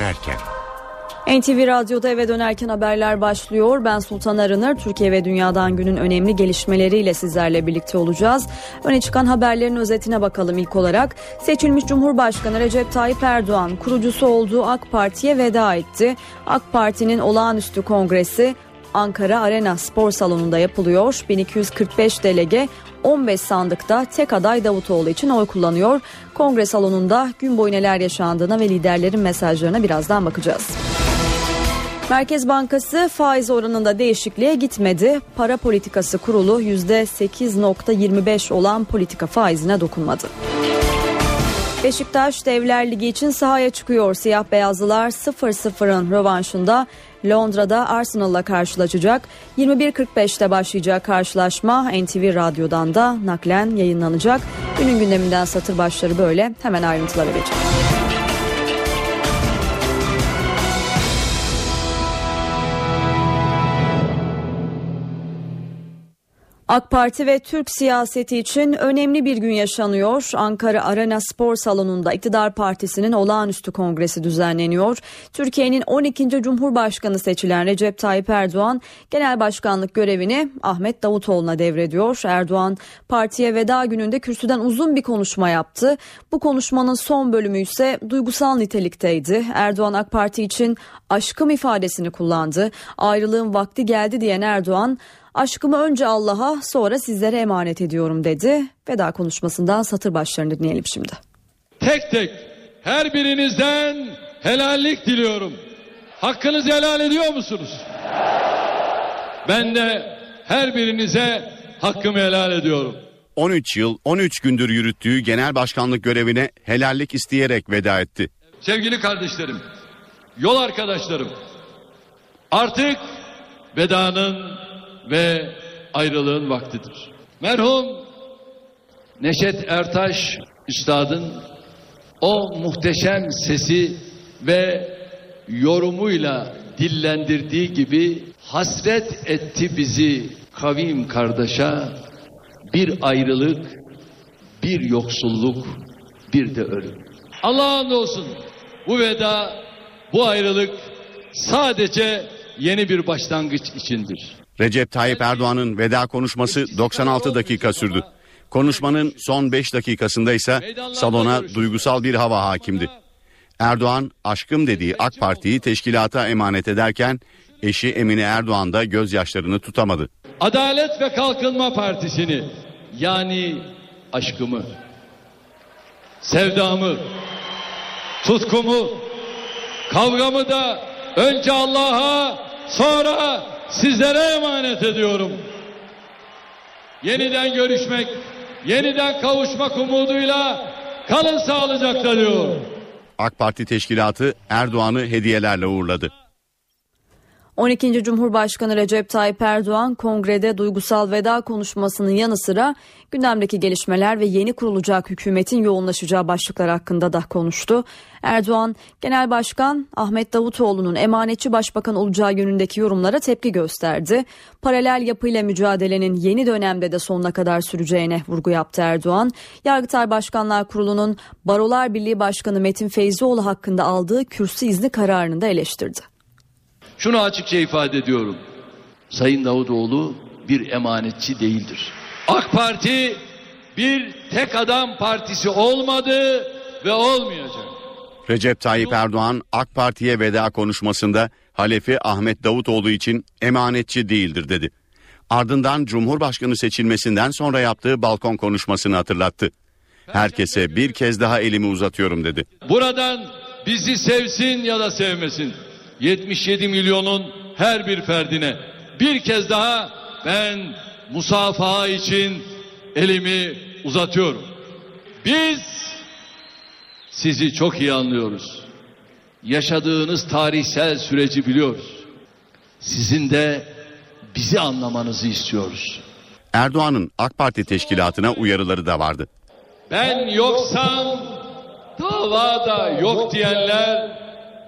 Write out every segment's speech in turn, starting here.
dönerken. NTV Radyo'da eve dönerken haberler başlıyor. Ben Sultan Arınır. Türkiye ve dünyadan günün önemli gelişmeleriyle sizlerle birlikte olacağız. Öne çıkan haberlerin özetine bakalım ilk olarak. Seçilmiş Cumhurbaşkanı Recep Tayyip Erdoğan kurucusu olduğu AK Parti'ye veda etti. AK Parti'nin olağanüstü kongresi Ankara Arena Spor Salonu'nda yapılıyor. 1245 delege 15 sandıkta tek aday Davutoğlu için oy kullanıyor. Kongre salonunda gün boyu neler yaşandığına ve liderlerin mesajlarına birazdan bakacağız. Merkez Bankası faiz oranında değişikliğe gitmedi. Para Politikası Kurulu %8.25 olan politika faizine dokunmadı. Beşiktaş Devler Ligi için sahaya çıkıyor. Siyah beyazlılar 0-0'ın rövanşında Londra'da Arsenal'la karşılaşacak. 21.45'te başlayacak karşılaşma NTV Radyo'dan da naklen yayınlanacak. Günün gündeminden satır başları böyle. Hemen ayrıntılara geçelim. AK Parti ve Türk siyaseti için önemli bir gün yaşanıyor. Ankara Arena Spor Salonu'nda İktidar Partisi'nin olağanüstü kongresi düzenleniyor. Türkiye'nin 12. Cumhurbaşkanı seçilen Recep Tayyip Erdoğan genel başkanlık görevini Ahmet Davutoğlu'na devrediyor. Erdoğan partiye veda gününde kürsüden uzun bir konuşma yaptı. Bu konuşmanın son bölümü ise duygusal nitelikteydi. Erdoğan AK Parti için aşkım ifadesini kullandı. Ayrılığın vakti geldi diyen Erdoğan Aşkımı önce Allah'a sonra sizlere emanet ediyorum dedi. Veda konuşmasından satır başlarını dinleyelim şimdi. Tek tek her birinizden helallik diliyorum. Hakkınızı helal ediyor musunuz? Ben de her birinize hakkımı helal ediyorum. 13 yıl 13 gündür yürüttüğü genel başkanlık görevine helallik isteyerek veda etti. Sevgili kardeşlerim, yol arkadaşlarım, artık vedanın ve ayrılığın vaktidir. Merhum Neşet Ertaş Üstad'ın o muhteşem sesi ve yorumuyla dillendirdiği gibi hasret etti bizi kavim kardeşe bir ayrılık, bir yoksulluk, bir de ölüm. Allah'a olsun bu veda, bu ayrılık sadece yeni bir başlangıç içindir. Recep Tayyip Erdoğan'ın veda konuşması 96 dakika sürdü. Konuşmanın son 5 dakikasında ise salona duygusal bir hava hakimdi. Erdoğan aşkım dediği AK Parti'yi teşkilata emanet ederken eşi Emine Erdoğan da gözyaşlarını tutamadı. Adalet ve Kalkınma Partisi'ni yani aşkımı, sevdamı, tutkumu, kavgamı da önce Allah'a sonra sizlere emanet ediyorum. Yeniden görüşmek, yeniden kavuşmak umuduyla kalın sağlıcakla diyor. AK Parti teşkilatı Erdoğan'ı hediyelerle uğurladı. 12. Cumhurbaşkanı Recep Tayyip Erdoğan kongrede duygusal veda konuşmasının yanı sıra gündemdeki gelişmeler ve yeni kurulacak hükümetin yoğunlaşacağı başlıklar hakkında da konuştu. Erdoğan, Genel Başkan Ahmet Davutoğlu'nun emanetçi başbakan olacağı yönündeki yorumlara tepki gösterdi. Paralel yapıyla mücadelenin yeni dönemde de sonuna kadar süreceğine vurgu yaptı Erdoğan. Yargıtay Başkanlar Kurulu'nun Barolar Birliği Başkanı Metin Feyzioğlu hakkında aldığı kürsü izni kararını da eleştirdi. Şunu açıkça ifade ediyorum. Sayın Davutoğlu bir emanetçi değildir. AK Parti bir tek adam partisi olmadı ve olmayacak. Recep Tayyip Erdoğan AK Parti'ye veda konuşmasında halefi Ahmet Davutoğlu için emanetçi değildir dedi. Ardından Cumhurbaşkanı seçilmesinden sonra yaptığı balkon konuşmasını hatırlattı. Herkese bir kez daha elimi uzatıyorum dedi. Buradan bizi sevsin ya da sevmesin 77 milyonun her bir ferdine bir kez daha ben musafaha için elimi uzatıyorum. Biz sizi çok iyi anlıyoruz. Yaşadığınız tarihsel süreci biliyoruz. Sizin de bizi anlamanızı istiyoruz. Erdoğan'ın AK Parti teşkilatına uyarıları da vardı. Ben yoksam davada yok diyenler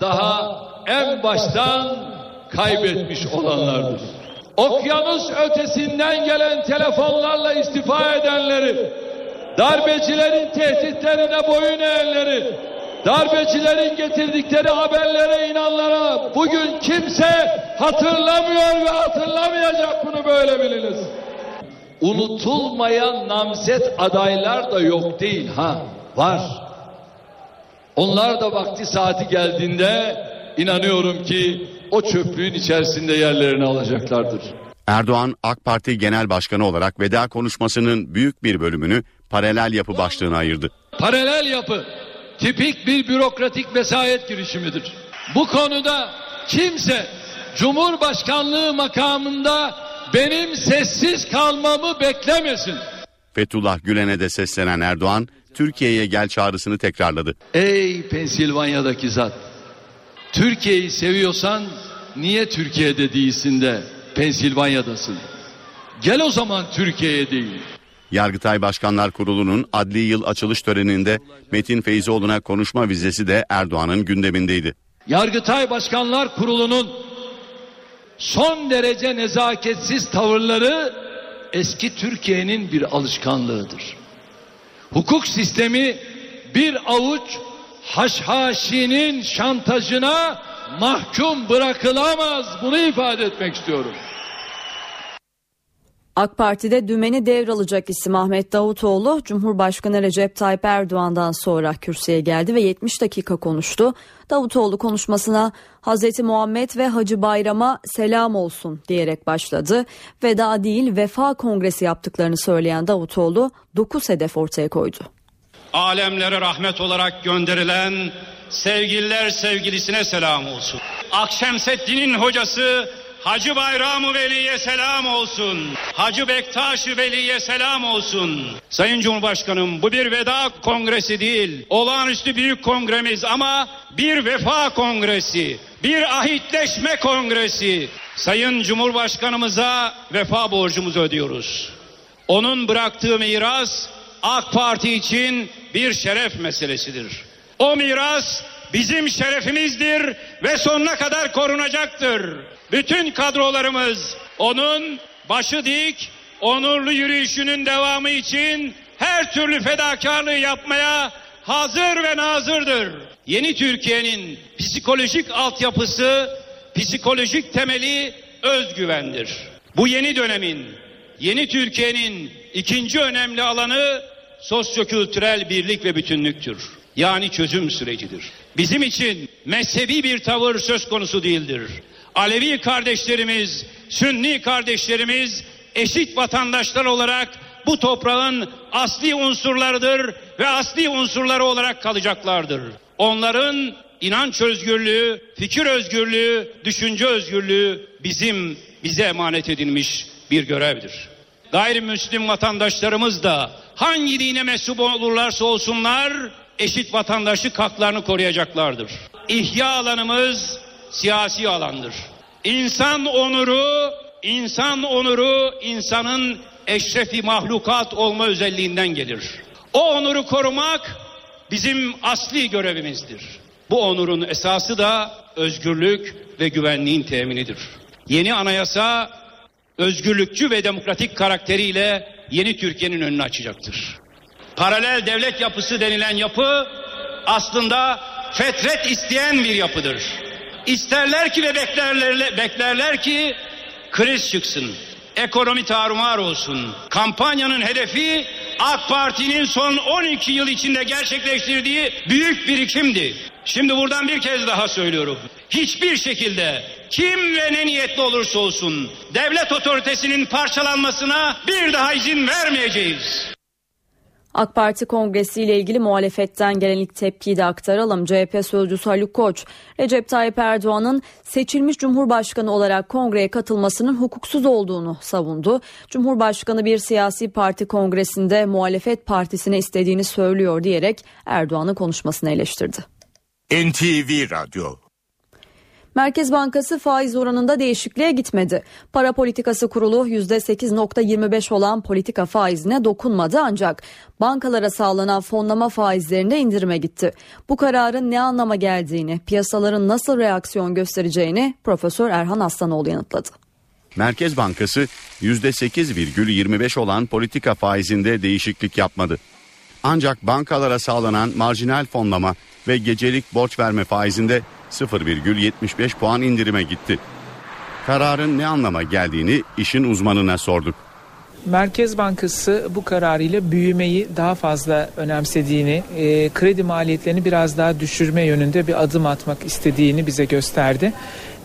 daha en baştan kaybetmiş olanlardır. Okyanus ötesinden gelen telefonlarla istifa edenleri, darbecilerin tehditlerine boyun eğenleri, Darbecilerin getirdikleri haberlere inanlara bugün kimse hatırlamıyor ve hatırlamayacak bunu böyle biliniz. Unutulmayan namzet adaylar da yok değil ha var. Onlar da vakti saati geldiğinde inanıyorum ki o çöplüğün içerisinde yerlerini alacaklardır. Erdoğan AK Parti Genel Başkanı olarak veda konuşmasının büyük bir bölümünü paralel yapı başlığına ayırdı. Paralel yapı tipik bir bürokratik vesayet girişimidir. Bu konuda kimse Cumhurbaşkanlığı makamında benim sessiz kalmamı beklemesin. Fethullah Gülen'e de seslenen Erdoğan, Türkiye'ye gel çağrısını tekrarladı. Ey Pensilvanya'daki zat! Türkiye'yi seviyorsan niye Türkiye'de değilsin de Pensilvanya'dasın? Gel o zaman Türkiye'ye değil. Yargıtay Başkanlar Kurulu'nun adli yıl açılış töreninde Metin Feyzoğlu'na konuşma vizesi de Erdoğan'ın gündemindeydi. Yargıtay Başkanlar Kurulu'nun son derece nezaketsiz tavırları eski Türkiye'nin bir alışkanlığıdır. Hukuk sistemi bir avuç haşhaşinin şantajına mahkum bırakılamaz. Bunu ifade etmek istiyorum. AK Parti'de dümeni devralacak isim Ahmet Davutoğlu, Cumhurbaşkanı Recep Tayyip Erdoğan'dan sonra kürsüye geldi ve 70 dakika konuştu. Davutoğlu konuşmasına Hazreti Muhammed ve Hacı Bayram'a selam olsun diyerek başladı. Veda değil vefa kongresi yaptıklarını söyleyen Davutoğlu 9 hedef ortaya koydu. Alemlere rahmet olarak gönderilen sevgililer sevgilisine selam olsun. Akşemseddin'in hocası Hacı Bayram-ı Veli'ye selam olsun. Hacı Bektaş-ı Veli'ye selam olsun. Sayın Cumhurbaşkanım bu bir veda kongresi değil. Olağanüstü büyük kongremiz ama bir vefa kongresi. Bir ahitleşme kongresi. Sayın Cumhurbaşkanımıza vefa borcumuzu ödüyoruz. Onun bıraktığı miras AK Parti için bir şeref meselesidir. O miras bizim şerefimizdir ve sonuna kadar korunacaktır. Bütün kadrolarımız onun başı dik, onurlu yürüyüşünün devamı için her türlü fedakarlığı yapmaya hazır ve nazırdır. Yeni Türkiye'nin psikolojik altyapısı, psikolojik temeli özgüvendir. Bu yeni dönemin, yeni Türkiye'nin ikinci önemli alanı sosyokültürel birlik ve bütünlüktür. Yani çözüm sürecidir. Bizim için mezhebi bir tavır söz konusu değildir. Alevi kardeşlerimiz, Sünni kardeşlerimiz eşit vatandaşlar olarak bu toprağın asli unsurlarıdır ve asli unsurları olarak kalacaklardır. Onların inanç özgürlüğü, fikir özgürlüğü, düşünce özgürlüğü bizim bize emanet edilmiş bir görevdir. Gayrimüslim vatandaşlarımız da hangi dine mensup olurlarsa olsunlar eşit vatandaşlık haklarını koruyacaklardır. İhya alanımız siyasi alandır. İnsan onuru, insan onuru insanın eşrefi mahlukat olma özelliğinden gelir. O onuru korumak bizim asli görevimizdir. Bu onurun esası da özgürlük ve güvenliğin teminidir. Yeni anayasa özgürlükçü ve demokratik karakteriyle yeni Türkiye'nin önünü açacaktır. Paralel devlet yapısı denilen yapı aslında fetret isteyen bir yapıdır. İsterler ki ve beklerler, beklerler ki kriz çıksın. Ekonomi tarumar olsun. Kampanyanın hedefi AK Parti'nin son 12 yıl içinde gerçekleştirdiği büyük birikimdi. Şimdi buradan bir kez daha söylüyorum. Hiçbir şekilde kim ve ne niyetli olursa olsun devlet otoritesinin parçalanmasına bir daha izin vermeyeceğiz. AK Parti Kongresi ile ilgili muhalefetten gelen ilk tepkiyi de aktaralım. CHP sözcüsü Haluk Koç, Recep Tayyip Erdoğan'ın seçilmiş Cumhurbaşkanı olarak kongreye katılmasının hukuksuz olduğunu savundu. Cumhurbaşkanı bir siyasi parti kongresinde muhalefet partisine istediğini söylüyor diyerek Erdoğan'ın konuşmasını eleştirdi. NTV Radyo Merkez Bankası faiz oranında değişikliğe gitmedi. Para Politikası Kurulu %8.25 olan politika faizine dokunmadı ancak bankalara sağlanan fonlama faizlerinde indirime gitti. Bu kararın ne anlama geldiğini, piyasaların nasıl reaksiyon göstereceğini Profesör Erhan Aslanoğlu yanıtladı. Merkez Bankası %8,25 olan politika faizinde değişiklik yapmadı. Ancak bankalara sağlanan marjinal fonlama ve gecelik borç verme faizinde 0,75 puan indirime gitti. Kararın ne anlama geldiğini işin uzmanına sorduk. Merkez Bankası bu kararıyla büyümeyi daha fazla önemsediğini, e, kredi maliyetlerini biraz daha düşürme yönünde bir adım atmak istediğini bize gösterdi.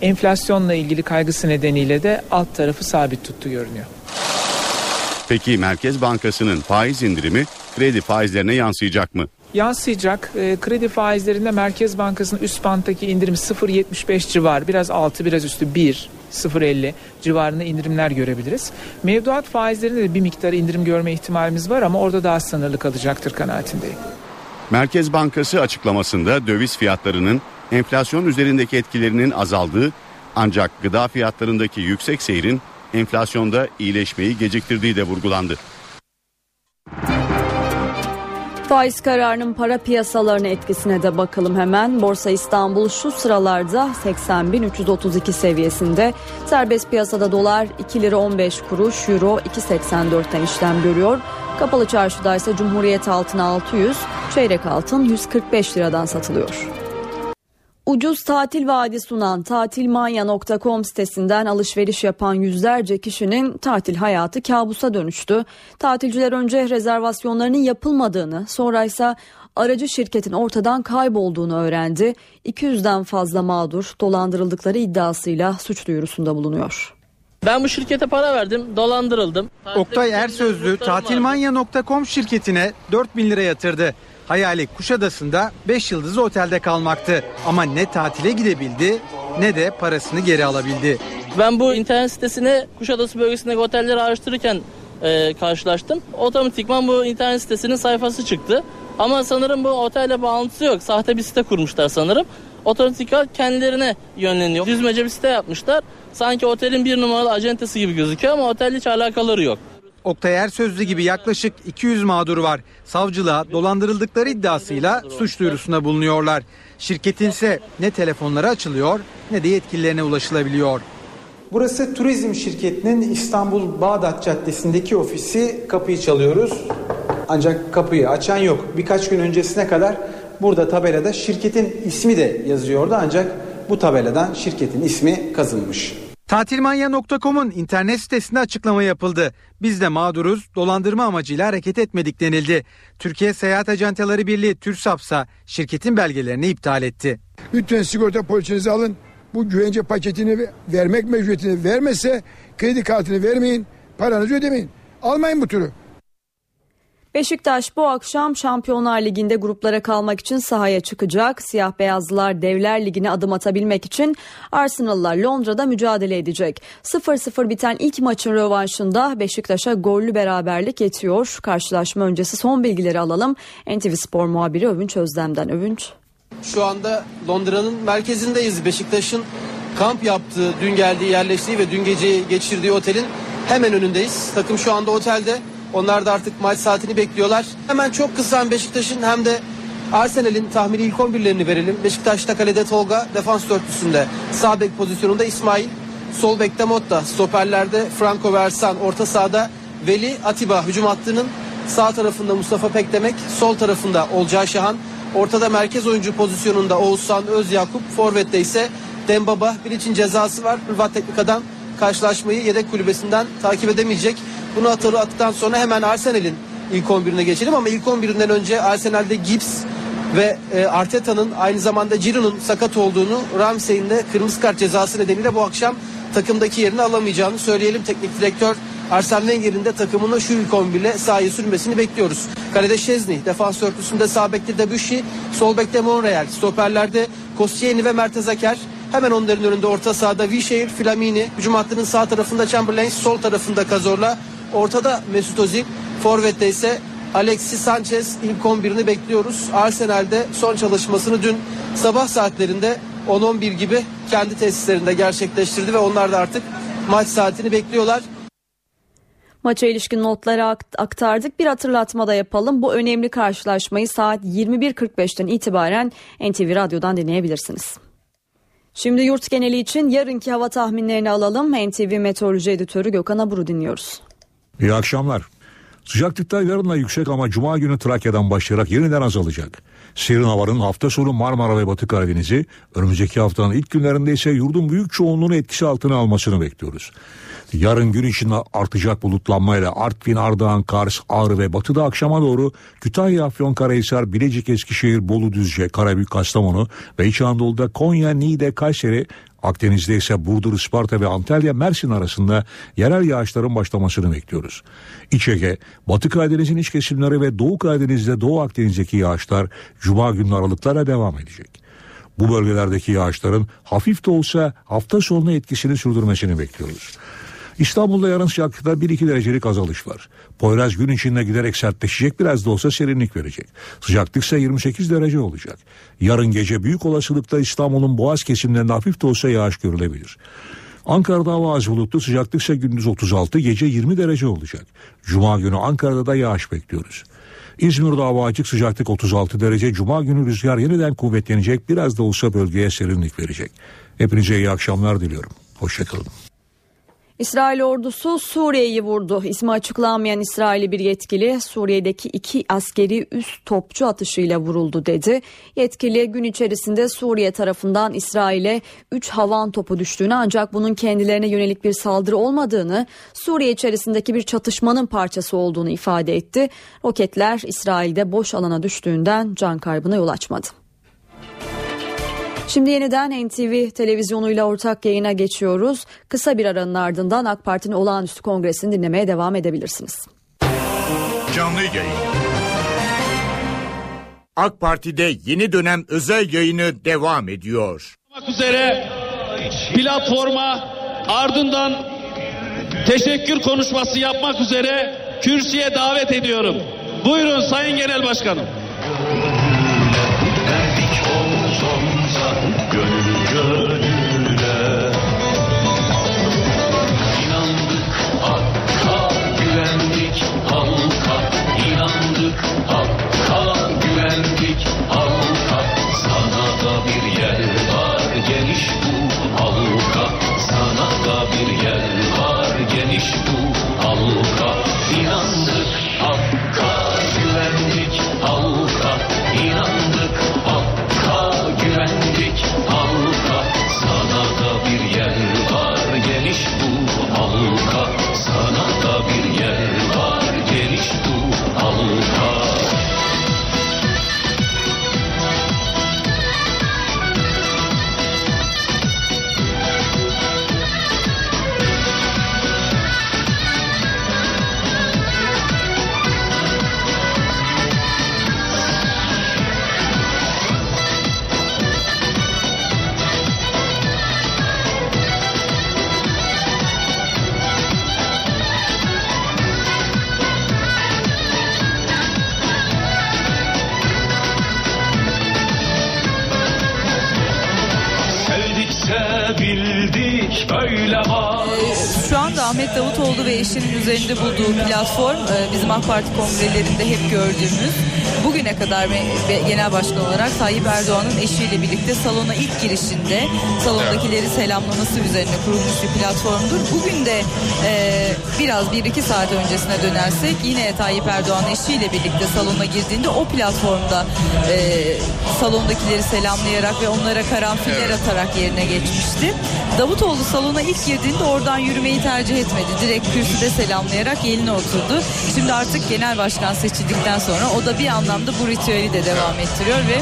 Enflasyonla ilgili kaygısı nedeniyle de alt tarafı sabit tuttu görünüyor. Peki Merkez Bankası'nın faiz indirimi kredi faizlerine yansıyacak mı? Yansıyacak. E, kredi faizlerinde Merkez Bankası'nın üst banttaki indirimi 0.75 civar, biraz altı biraz üstü 1, 0.50 civarında indirimler görebiliriz. Mevduat faizlerinde de bir miktar indirim görme ihtimalimiz var ama orada daha sınırlı kalacaktır kanaatindeyim. Merkez Bankası açıklamasında döviz fiyatlarının enflasyon üzerindeki etkilerinin azaldığı ancak gıda fiyatlarındaki yüksek seyrin enflasyonda iyileşmeyi geciktirdiği de vurgulandı. Faiz kararının para piyasalarına etkisine de bakalım hemen. Borsa İstanbul şu sıralarda 80.332 seviyesinde. Serbest piyasada dolar 2 lira 15 kuruş, euro 2.84'ten işlem görüyor. Kapalı çarşıda ise Cumhuriyet altın 600, çeyrek altın 145 liradan satılıyor. Ucuz tatil vaadi sunan tatilmanya.com sitesinden alışveriş yapan yüzlerce kişinin tatil hayatı kabusa dönüştü. Tatilciler önce rezervasyonlarının yapılmadığını, sonra ise aracı şirketin ortadan kaybolduğunu öğrendi. 200'den fazla mağdur dolandırıldıkları iddiasıyla suç duyurusunda bulunuyor. Ben bu şirkete para verdim, dolandırıldım. Oktay Ersözlü tatilmanya.com şirketine 4 bin lira yatırdı. Hayali Kuşadası'nda 5 yıldızlı otelde kalmaktı. Ama ne tatile gidebildi ne de parasını geri alabildi. Ben bu internet sitesine Kuşadası bölgesindeki otelleri araştırırken e, karşılaştım. Otomatikman bu internet sitesinin sayfası çıktı. Ama sanırım bu otelle bağlantısı yok. Sahte bir site kurmuşlar sanırım. Otomatikman kendilerine yönleniyor. Düzmece bir site yapmışlar. Sanki otelin bir numaralı acentesi gibi gözüküyor ama otelle hiç alakaları yok. Oktay Ersözlü gibi yaklaşık 200 mağdur var. Savcılığa dolandırıldıkları iddiasıyla suç duyurusunda bulunuyorlar. Şirketin ise ne telefonları açılıyor ne de yetkililerine ulaşılabiliyor. Burası turizm şirketinin İstanbul Bağdat Caddesi'ndeki ofisi. Kapıyı çalıyoruz. Ancak kapıyı açan yok. Birkaç gün öncesine kadar burada tabelada şirketin ismi de yazıyordu ancak bu tabeladan şirketin ismi kazınmış. Tatilmanya.com'un internet sitesinde açıklama yapıldı. Biz de mağduruz, dolandırma amacıyla hareket etmedik denildi. Türkiye Seyahat Ajantaları Birliği TÜRSAPS'a şirketin belgelerini iptal etti. Lütfen sigorta poliçenizi alın. Bu güvence paketini vermek mecburiyetini vermezse kredi kartını vermeyin, paranızı ödemeyin. Almayın bu türü. Beşiktaş bu akşam Şampiyonlar Ligi'nde gruplara kalmak için sahaya çıkacak. Siyah beyazlılar Devler Ligi'ne adım atabilmek için Arsenal'lar Londra'da mücadele edecek. 0-0 biten ilk maçın rövanşında Beşiktaş'a gollü beraberlik yetiyor. Karşılaşma öncesi son bilgileri alalım. NTV Spor muhabiri Övünç Özdem'den. Övünç. Şu anda Londra'nın merkezindeyiz. Beşiktaş'ın kamp yaptığı, dün geldiği, yerleştiği ve dün geceyi geçirdiği otelin hemen önündeyiz. Takım şu anda otelde. Onlar da artık maç saatini bekliyorlar. Hemen çok kısa Beşiktaş'ın hem de Arsenal'in tahmini ilk 11'lerini verelim. Beşiktaş'ta kalede Tolga, defans dörtlüsünde sağ bek pozisyonunda İsmail, sol bekte Motta, stoperlerde Franco Versan, orta sahada Veli Atiba hücum hattının sağ tarafında Mustafa Pekdemek, sol tarafında Olcay Şahan, ortada merkez oyuncu pozisyonunda Oğuzhan Özyakup, forvette ise Dembaba, Bilic'in cezası var. Hırvat Teknika'dan karşılaşmayı yedek kulübesinden takip edemeyecek. Bunu hatırlattıktan sonra hemen Arsenal'in ilk 11'ine geçelim ama ilk 11'inden önce Arsenal'de Gibbs ve e, Arteta'nın aynı zamanda Giroud'un sakat olduğunu Ramsey'in de kırmızı kart cezası nedeniyle bu akşam takımdaki yerini alamayacağını söyleyelim. Teknik direktör Arsene Wenger'in de takımına şu ilk 11 ile sahaya sürmesini bekliyoruz. Kalede Şezni, defans örtüsünde sağ bekte Debussy, sol bekte Monreal, stoperlerde Koscielny ve Mertez Aker. Hemen onların önünde orta sahada Vişehir, Flamini, hücum hattının sağ tarafında Chamberlain, sol tarafında Cazorla, ortada Mesut Özil, forvette ise Alexis Sanchez ilk 11'ini bekliyoruz. Arsenal'de son çalışmasını dün sabah saatlerinde 10-11 gibi kendi tesislerinde gerçekleştirdi ve onlar da artık maç saatini bekliyorlar. Maça ilişkin notları aktardık. Bir hatırlatma da yapalım. Bu önemli karşılaşmayı saat 21.45'ten itibaren NTV Radyo'dan dinleyebilirsiniz. Şimdi yurt geneli için yarınki hava tahminlerini alalım. NTV Meteoroloji Editörü Gökhan Aburu dinliyoruz. İyi akşamlar. Sıcaklıklar yarınla yüksek ama cuma günü Trakya'dan başlayarak yeniden azalacak. Serin havanın hafta sonu Marmara ve Batı Karadeniz'i, önümüzdeki haftanın ilk günlerinde ise yurdun büyük çoğunluğunu etkisi altına almasını bekliyoruz. Yarın gün içinde artacak bulutlanmayla Artvin, Ardahan, Kars, Ağrı ve batıda akşama doğru Kütahya, Afyonkarahisar, Bilecik, Eskişehir, Bolu, Düzce, Karabük, Kastamonu ve İç Anadolu'da Konya, Niğde, Kayseri, Akdeniz'de ise Burdur, Isparta ve Antalya, Mersin arasında yerel yağışların başlamasını bekliyoruz. İç Ege, Batı Karadeniz'in iç kesimleri ve Doğu Karadeniz'de Doğu Akdeniz'deki yağışlar Cuma günü aralıklarla devam edecek. Bu bölgelerdeki yağışların hafif de olsa hafta sonuna etkisini sürdürmesini bekliyoruz. İstanbul'da yarın sıcaklıkta 1-2 derecelik azalış var. Poyraz gün içinde giderek sertleşecek biraz da olsa serinlik verecek. Sıcaklık ise 28 derece olacak. Yarın gece büyük olasılıkla İstanbul'un boğaz kesimlerinde hafif de olsa yağış görülebilir. Ankara'da hava az bulutlu sıcaklık ise gündüz 36 gece 20 derece olacak. Cuma günü Ankara'da da yağış bekliyoruz. İzmir'de hava açık sıcaklık 36 derece. Cuma günü rüzgar yeniden kuvvetlenecek biraz da olsa bölgeye serinlik verecek. Hepinize iyi akşamlar diliyorum. Hoşçakalın. İsrail ordusu Suriye'yi vurdu. İsmi açıklanmayan İsrail'i bir yetkili Suriye'deki iki askeri üst topçu atışıyla vuruldu dedi. Yetkili gün içerisinde Suriye tarafından İsrail'e 3 havan topu düştüğünü ancak bunun kendilerine yönelik bir saldırı olmadığını, Suriye içerisindeki bir çatışmanın parçası olduğunu ifade etti. Roketler İsrail'de boş alana düştüğünden can kaybına yol açmadı. Şimdi yeniden NTV televizyonuyla ortak yayına geçiyoruz. Kısa bir aranın ardından AK Parti'nin olağanüstü kongresini dinlemeye devam edebilirsiniz. Canlı yayın. AK Parti'de yeni dönem özel yayını devam ediyor. üzere platforma ardından teşekkür konuşması yapmak üzere kürsüye davet ediyorum. Buyurun Sayın Genel Başkanım. Gönül gönüle İnandık Hakk'a güvendik halka İnandık Hakk'a güvendik halka Sana da bir yer var geniş bu halka. Sana da bir yer var geniş bu halka İnandık Hakk'a güvendik halka geniş bu halka Sana da bir yer var. Geniş bu halka böyle var Şu anda Ahmet Davutoğlu ve eşinin üzerinde bulduğu platform e, bizim AK Parti kongrelerinde hep gördüğümüz bugüne kadar ve genel başkan olarak Tayyip Erdoğan'ın eşiyle birlikte salona ilk girişinde salondakileri selamlaması üzerine kurulmuş bir platformdur. Bugün de e, biraz bir iki saat öncesine dönersek yine Tayyip Erdoğan eşiyle birlikte salona girdiğinde o platformda e, salondakileri selamlayarak ve onlara karanfiller atarak yerine geçmişti. Davutoğlu salona ilk girdiğinde oradan yürümeyi tercih etmedi. Direkt kürsüde selamlayarak yerine oturdu. Şimdi artık genel başkan seçildikten sonra o da bir anlamda bu ritüeli de devam ettiriyor ve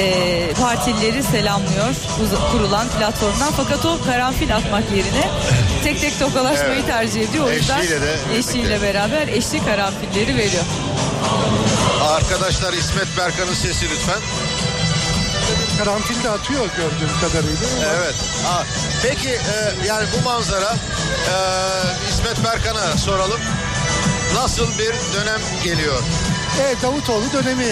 e, partilileri selamlıyor uz- kurulan platformdan. Fakat o karanfil atmak yerine tek tek tokalaşmayı Evet. tercih ediyor. O yüzden Eşiyle de eşiyle beraber eşli karanfilleri veriyor. Arkadaşlar İsmet Berkan'ın sesi lütfen. Karanfil de atıyor gördüğüm kadarıyla. Evet. Ha, peki e, yani bu manzara e, İsmet Berkan'a soralım. Nasıl bir dönem geliyor? Evet Davutoğlu dönemi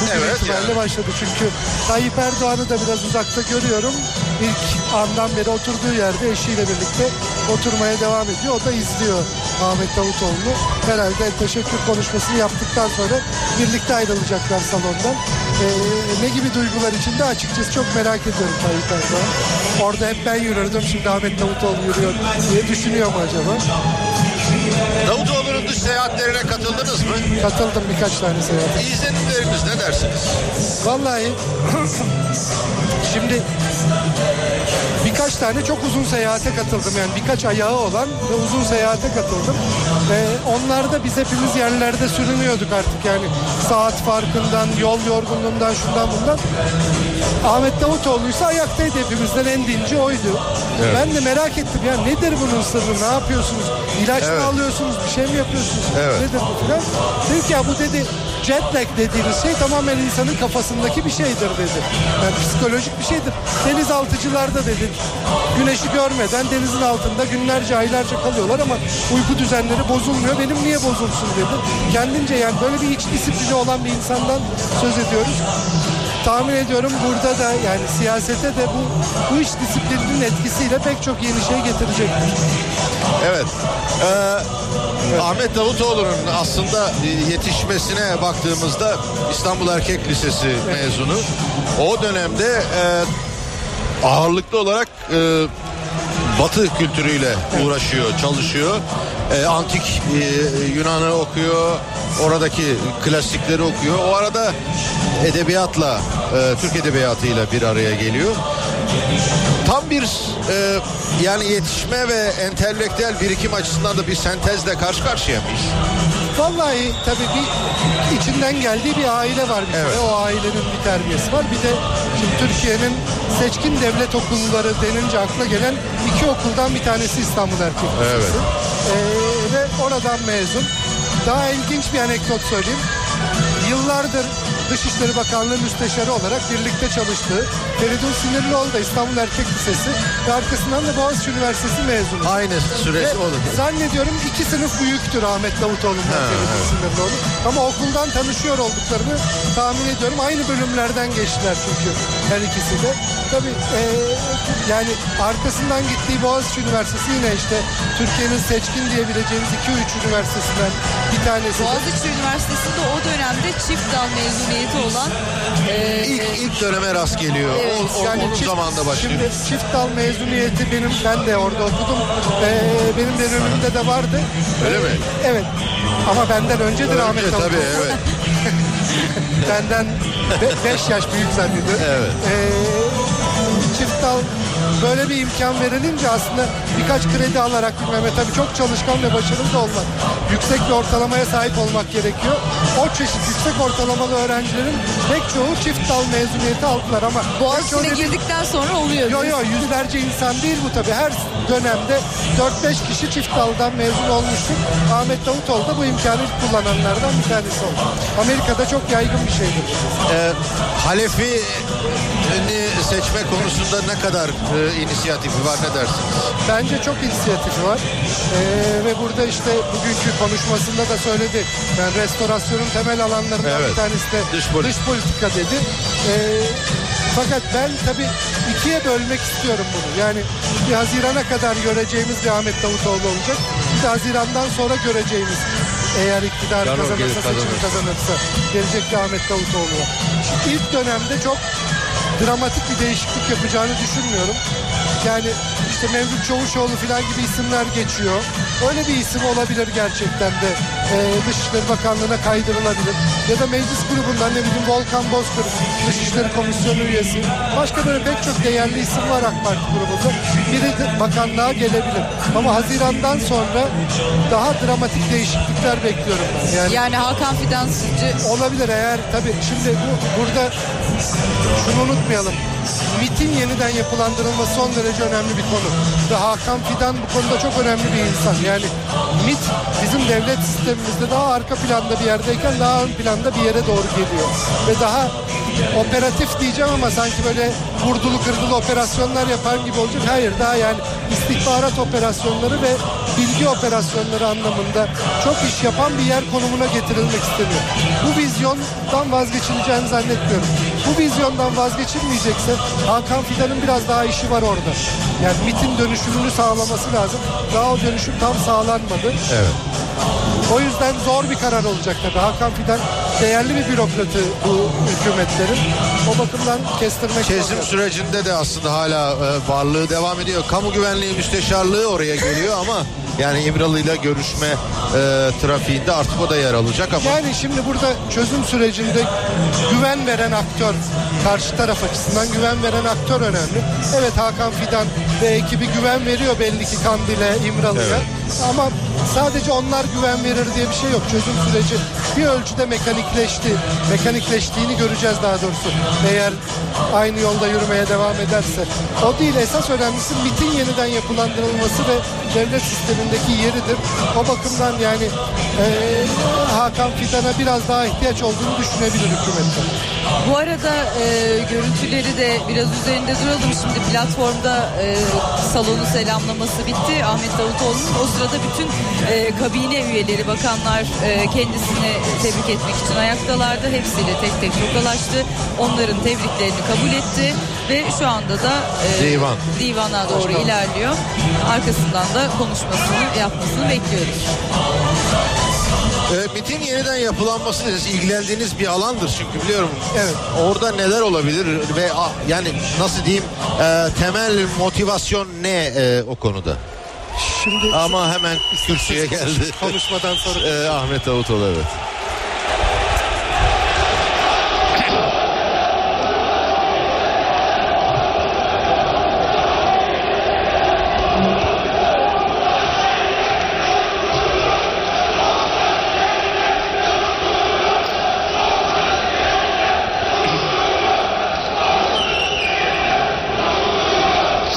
bugün Evet, itibariyle yani. başladı. Çünkü Tayyip Erdoğan'ı da biraz uzakta görüyorum. İlk andan beri oturduğu yerde eşiyle birlikte oturmaya devam ediyor. O da izliyor Ahmet Davutoğlu'nu. Herhalde teşekkür konuşmasını yaptıktan sonra birlikte ayrılacaklar salondan. Ee, ne gibi duygular içinde açıkçası çok merak ediyorum Tayyip Erdoğan. Orada hep ben yürürdüm şimdi Ahmet Davutoğlu yürüyor diye düşünüyor mu acaba? Davutoğlu'nun dış seyahatlerine katıldı katıldınız mı? Katıldım birkaç tane seyahate. İzlenimleriniz ne dersiniz? Vallahi şimdi birkaç tane çok uzun seyahate katıldım. Yani birkaç ayağı olan ve uzun seyahate katıldım. Ee, onlarda biz hepimiz yerlerde sürünüyorduk artık yani saat farkından, yol yorgunluğundan, şundan bundan. Ahmet Davutoğlu ise ayaktaydı hepimizden en dinci oydu. Evet. Ben de merak ettim ya nedir bunun sırrı, ne yapıyorsunuz? İlaç Evet. mı alıyorsunuz, bir şey mi yapıyorsunuz? Evet. Nedir bu filan? Dedi ki ya bu dedi jet lag dediğiniz şey tamamen insanın kafasındaki bir şeydir dedi. Yani psikolojik bir şeydir. Denizaltıcılarda dedi güneşi görmeden denizin altında günlerce aylarca kalıyorlar ama uyku düzenleri bozulmuyor. Benim niye bozulsun dedi. Kendince yani böyle bir iç disiplini olan bir insandan söz ediyoruz. Tahmin ediyorum burada da yani siyasete de bu, bu iç disiplininin etkisiyle pek çok yeni şey getirecektir. Evet. Ee, Ahmet Davutoğlu'nun aslında yetişmesine baktığımızda İstanbul Erkek Lisesi mezunu. O dönemde e, ağırlıklı olarak e, Batı kültürüyle uğraşıyor, çalışıyor. E, antik e, Yunan'ı okuyor, oradaki klasikleri okuyor. O arada edebiyatla, e, Türk edebiyatıyla bir araya geliyor. Tam bir e, yani yetişme ve entelektüel birikim açısından da bir sentezle karşı karşıya mıyız? Vallahi tabii bir içinden geldiği bir aile var bir kere. Evet. O ailenin bir terbiyesi var. Bir de şimdi Türkiye'nin seçkin devlet okulları denince akla gelen iki okuldan bir tanesi İstanbul Erkek Lisesi. Evet. Ee, ve oradan mezun. Daha ilginç bir anekdot söyleyeyim. Yıllardır Dışişleri Bakanlığı Müsteşarı olarak birlikte çalıştığı Feridun Sinirlioğlu da İstanbul Erkek Lisesi ve arkasından da Boğaziçi Üniversitesi mezunu. Aynı süresi Ve olur. Zannediyorum iki sınıf büyüktür Ahmet Davutoğlu'ndan Feridun. Sinirlioğlu. Ama okuldan tanışıyor olduklarını tahmin ediyorum. Aynı bölümlerden geçtiler çünkü her ikisi de. Tabii eee, yani arkasından gittiği Boğaziçi Üniversitesi yine işte Türkiye'nin seçkin diyebileceğimiz 2-3 üniversitesinden bir tanesi. Boğaziçi Üniversitesi'nde o dönemde çift dal mezuniyeti olan e, İlk, ilk döneme rast geliyor. Evet, o, o- yani onun çift- zamanında başlıyor. Şimdi çift dal mezuniyeti benim ben de orada okudum. Ee, benim dönemimde de vardı. Öyle mi? Evet. Ama benden öncedir Önce Ahmet tabii evet. Benden 5 yaş büyük zannediyorum. Evet. Ee, çift dal böyle bir imkan verilince aslında birkaç kredi alarak bilmem ne tabii çok çalışkan ve başarılı da olmak. Yüksek bir ortalamaya sahip olmak gerekiyor. O çeşit yüksek ortalamalı öğrencilerin pek çoğu çift dal mezuniyeti aldılar ama Boğaziçi'ne girdikten sonra oluyor. Yo yo yüzlerce insan değil bu tabii. Her dönemde 4-5 kişi çift daldan mezun olmuştur. Ahmet Davutoğlu da bu imkanı kullananlardan bir tanesi oldu. Amerika'da çok yaygın bir şeydir. Ee, Halefi'ni seçme konusunda ne kadar e, inisiyatifi var ne dersiniz? Bence çok inisiyatifi var. Ee, ve burada işte bugünkü konuşmasında da söyledi. Ben restorasyonun temel alanlarından Evet. bir tanesi de Dış dış, politika. dedi. Ee, fakat ben tabii ikiye bölmek istiyorum bunu. Yani bir Haziran'a kadar göreceğimiz bir Ahmet Davutoğlu olacak. Bir de Haziran'dan sonra göreceğimiz eğer iktidar kazanırsa, gelir, seçim kazanırsa. gelecek bir Ahmet Davutoğlu ilk dönemde çok dramatik bir değişiklik yapacağını düşünmüyorum. Yani işte Mevlüt Çavuşoğlu falan gibi isimler geçiyor. Öyle bir isim olabilir gerçekten de e, Dışişleri Bakanlığı'na kaydırılabilir. Ya da meclis grubundan ne bileyim Volkan Bozkır Dışişleri Komisyonu üyesi. Başka böyle pek çok değerli isim var AK Parti grubunda. Biri de bakanlığa gelebilir. Ama Haziran'dan sonra daha dramatik değişiklikler bekliyorum ben. Yani Yani Hakan Fidan sizce Olabilir eğer tabii şimdi bu burada şunu unutmayalım. MIT'in yeniden yapılandırılması son derece önemli bir konu. Ve Hakan Fidan bu konuda çok önemli bir insan. Yani MIT bizim devlet sistemimizde daha arka planda bir yerdeyken daha ön planda bir yere doğru geliyor. Ve daha operatif diyeceğim ama sanki böyle vurdulu kırdılı operasyonlar yapan gibi olacak. Hayır daha yani istihbarat operasyonları ve bilgi operasyonları anlamında çok iş yapan bir yer konumuna getirilmek isteniyor. Bu vizyondan vazgeçileceğini zannetmiyorum. Bu vizyondan vazgeçilmeyecekse Hakan Fidan'ın biraz daha işi var orada. Yani MIT'in dönüşümünü sağlaması lazım. Daha o dönüşüm tam sağlanmadı. Evet. O yüzden zor bir karar olacak tabii. Hakan Fidan değerli bir bürokratı bu hükümetlerin. O bakımdan kestirmek zor. sürecinde de aslında hala e, varlığı devam ediyor. Kamu güvenliği müsteşarlığı oraya geliyor ama Yani İmralı'yla görüşme e, trafiğinde artık o da yer alacak ama Yani şimdi burada çözüm sürecinde güven veren aktör, karşı taraf açısından güven veren aktör önemli. Evet Hakan Fidan ve ekibi güven veriyor belli ki Kandil'e, İmralı'ya. Evet. Ama sadece onlar güven verir diye bir şey yok. Çözüm süreci bir ölçüde mekanikleşti. Mekanikleştiğini göreceğiz daha doğrusu. Eğer aynı yolda yürümeye devam ederse. O değil esas önemlisi MIT'in yeniden yapılandırılması ve devlet sistemindeki yeridir. O bakımdan yani eee, Hakan Fidan'a biraz daha ihtiyaç olduğunu düşünebilir hükümetten. Bu arada e, görüntüleri de biraz üzerinde duralım. Şimdi platformda e, salonu selamlaması bitti. Ahmet Davutoğlu'nun o sırada bütün e, kabine üyeleri, bakanlar e, kendisini tebrik etmek için ayaktalardı. Hepsiyle tek tek tokalaştı. Onların tebriklerini kabul etti ve şu anda da e, Divan. divana doğru ilerliyor. Arkasından da konuşmasını yapmasını bekliyoruz. E, MIT'in yeniden yapılanması ilgilendiğiniz bir alandır çünkü biliyorum. Evet. Orada neler olabilir ve ah, yani nasıl diyeyim e, temel motivasyon ne e, o konuda? Şimdi Ama hemen kürsüye geldi. Konuşmadan sonra. E, Ahmet Davutoğlu evet.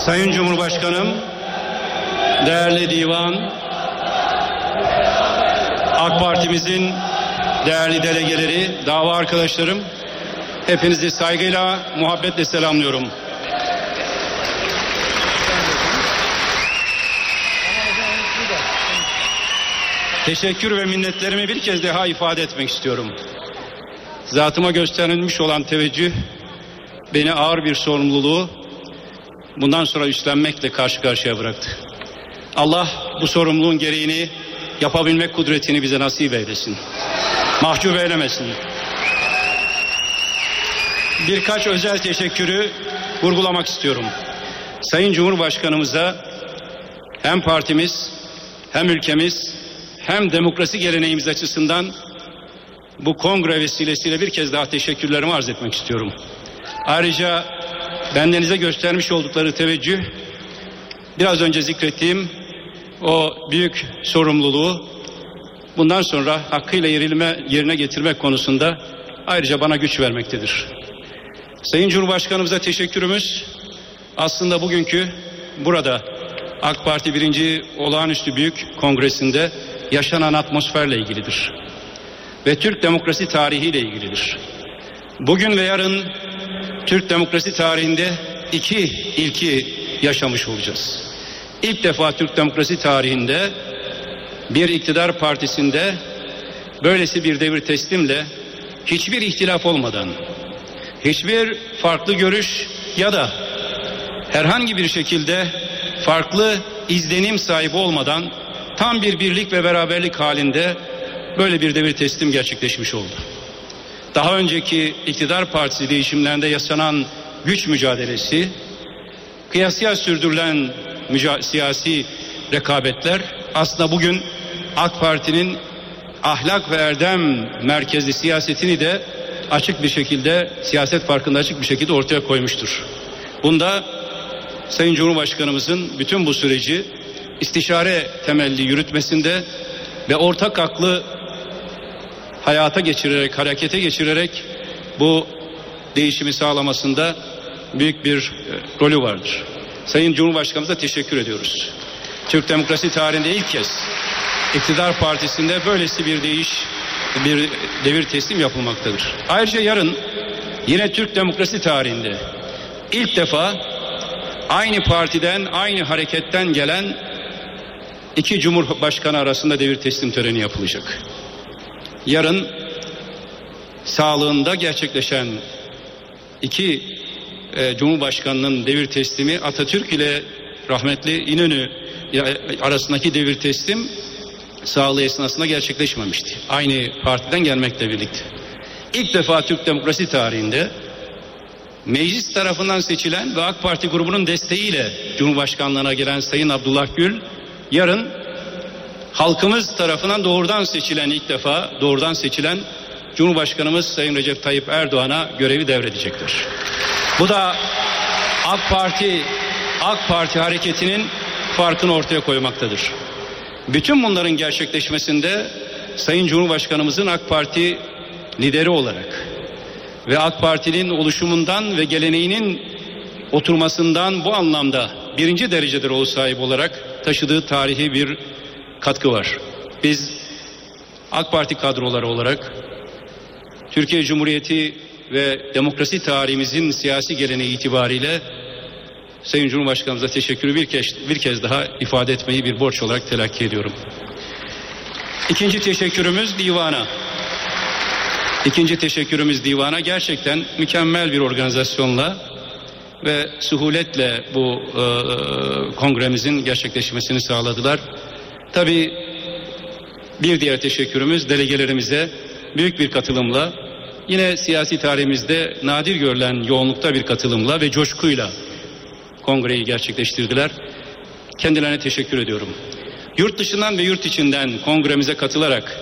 Sayın Cumhurbaşkanım, değerli divan, AK Partimizin değerli delegeleri, dava arkadaşlarım, hepinizi saygıyla, muhabbetle selamlıyorum. Teşekkür ve minnetlerimi bir kez daha ifade etmek istiyorum. Zatıma gösterilmiş olan teveccüh beni ağır bir sorumluluğu bundan sonra üstlenmekle karşı karşıya bıraktı. Allah bu sorumluluğun gereğini yapabilmek kudretini bize nasip eylesin. Mahcup eylemesin. Birkaç özel teşekkürü vurgulamak istiyorum. Sayın Cumhurbaşkanımıza hem partimiz hem ülkemiz hem demokrasi geleneğimiz açısından bu kongre vesilesiyle bir kez daha teşekkürlerimi arz etmek istiyorum. Ayrıca bendenize göstermiş oldukları teveccüh biraz önce zikrettiğim o büyük sorumluluğu bundan sonra hakkıyla yerilme, yerine getirmek konusunda ayrıca bana güç vermektedir. Sayın Cumhurbaşkanımıza teşekkürümüz aslında bugünkü burada AK Parti birinci olağanüstü büyük kongresinde yaşanan atmosferle ilgilidir. Ve Türk demokrasi tarihiyle ilgilidir. Bugün ve yarın Türk demokrasi tarihinde iki ilki yaşamış olacağız. İlk defa Türk demokrasi tarihinde bir iktidar partisinde böylesi bir devir teslimle hiçbir ihtilaf olmadan, hiçbir farklı görüş ya da herhangi bir şekilde farklı izlenim sahibi olmadan tam bir birlik ve beraberlik halinde böyle bir devir teslim gerçekleşmiş oldu. Daha önceki iktidar partisi değişimlerinde yaşanan güç mücadelesi, kıyasıya sürdürülen müca- siyasi rekabetler aslında bugün AK Parti'nin ahlak ve erdem merkezli siyasetini de açık bir şekilde siyaset farkında açık bir şekilde ortaya koymuştur. Bunda Sayın Cumhurbaşkanımızın bütün bu süreci istişare temelli yürütmesinde ve ortak aklı hayata geçirerek, harekete geçirerek bu değişimi sağlamasında büyük bir e, rolü vardır. Sayın Cumhurbaşkanımıza teşekkür ediyoruz. Türk demokrasi tarihinde ilk kez iktidar partisinde böylesi bir değiş, bir devir teslim yapılmaktadır. Ayrıca yarın yine Türk demokrasi tarihinde ilk defa aynı partiden, aynı hareketten gelen iki cumhurbaşkanı arasında devir teslim töreni yapılacak. Yarın sağlığında gerçekleşen iki e, Cumhurbaşkanı'nın devir teslimi Atatürk ile rahmetli İnönü arasındaki devir teslim sağlığı esnasında gerçekleşmemişti. Aynı partiden gelmekle birlikte. İlk defa Türk demokrasi tarihinde meclis tarafından seçilen ve AK Parti grubunun desteğiyle Cumhurbaşkanlığına gelen Sayın Abdullah Gül yarın halkımız tarafından doğrudan seçilen ilk defa doğrudan seçilen Cumhurbaşkanımız Sayın Recep Tayyip Erdoğan'a görevi devredecektir. Bu da AK Parti AK Parti hareketinin farkını ortaya koymaktadır. Bütün bunların gerçekleşmesinde Sayın Cumhurbaşkanımızın AK Parti lideri olarak ve AK Parti'nin oluşumundan ve geleneğinin oturmasından bu anlamda birinci derecede rol sahibi olarak taşıdığı tarihi bir katkı var. Biz AK Parti kadroları olarak Türkiye Cumhuriyeti ve demokrasi tarihimizin siyasi geleneği itibariyle Sayın Cumhurbaşkanımıza teşekkürü bir kez, bir kez daha ifade etmeyi bir borç olarak telakki ediyorum. İkinci teşekkürümüz divana. İkinci teşekkürümüz divana gerçekten mükemmel bir organizasyonla ve suhuletle bu e, kongremizin gerçekleşmesini sağladılar. Tabii bir diğer teşekkürümüz delegelerimize büyük bir katılımla yine siyasi tarihimizde nadir görülen yoğunlukta bir katılımla ve coşkuyla kongreyi gerçekleştirdiler. Kendilerine teşekkür ediyorum. Yurt dışından ve yurt içinden kongremize katılarak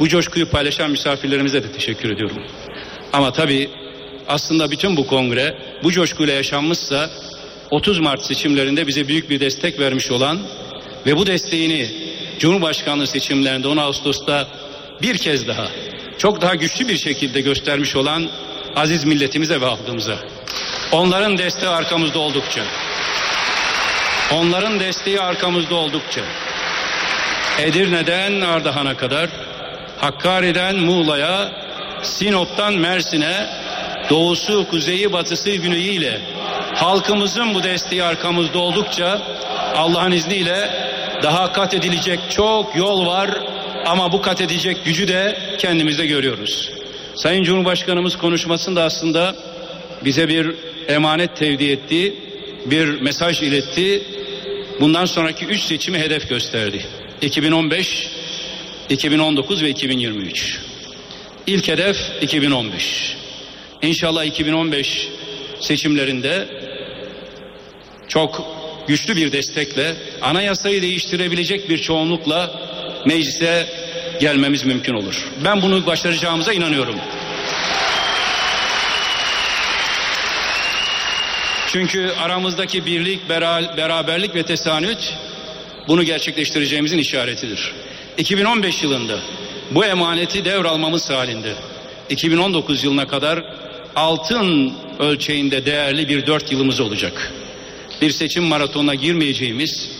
bu coşkuyu paylaşan misafirlerimize de teşekkür ediyorum. Ama tabii aslında bütün bu kongre bu coşkuyla yaşanmışsa 30 Mart seçimlerinde bize büyük bir destek vermiş olan ve bu desteğini Cumhurbaşkanlığı seçimlerinde 10 Ağustos'ta bir kez daha çok daha güçlü bir şekilde göstermiş olan aziz milletimize ve halkımıza. Onların desteği arkamızda oldukça, onların desteği arkamızda oldukça, Edirne'den Ardahan'a kadar, Hakkari'den Muğla'ya, Sinop'tan Mersin'e, doğusu, kuzeyi, batısı, güneyiyle halkımızın bu desteği arkamızda oldukça Allah'ın izniyle daha kat edilecek çok yol var ama bu kat edecek gücü de kendimizde görüyoruz. Sayın Cumhurbaşkanımız konuşmasında aslında bize bir emanet tevdi etti, bir mesaj iletti. Bundan sonraki üç seçimi hedef gösterdi. 2015, 2019 ve 2023. İlk hedef 2015. İnşallah 2015 seçimlerinde çok güçlü bir destekle anayasayı değiştirebilecek bir çoğunlukla meclise gelmemiz mümkün olur. Ben bunu başaracağımıza inanıyorum. Çünkü aramızdaki birlik, beraberlik ve tesanüt bunu gerçekleştireceğimizin işaretidir. 2015 yılında bu emaneti devralmamız halinde 2019 yılına kadar altın ölçeğinde değerli bir dört yılımız olacak. Bir seçim maratonuna girmeyeceğimiz,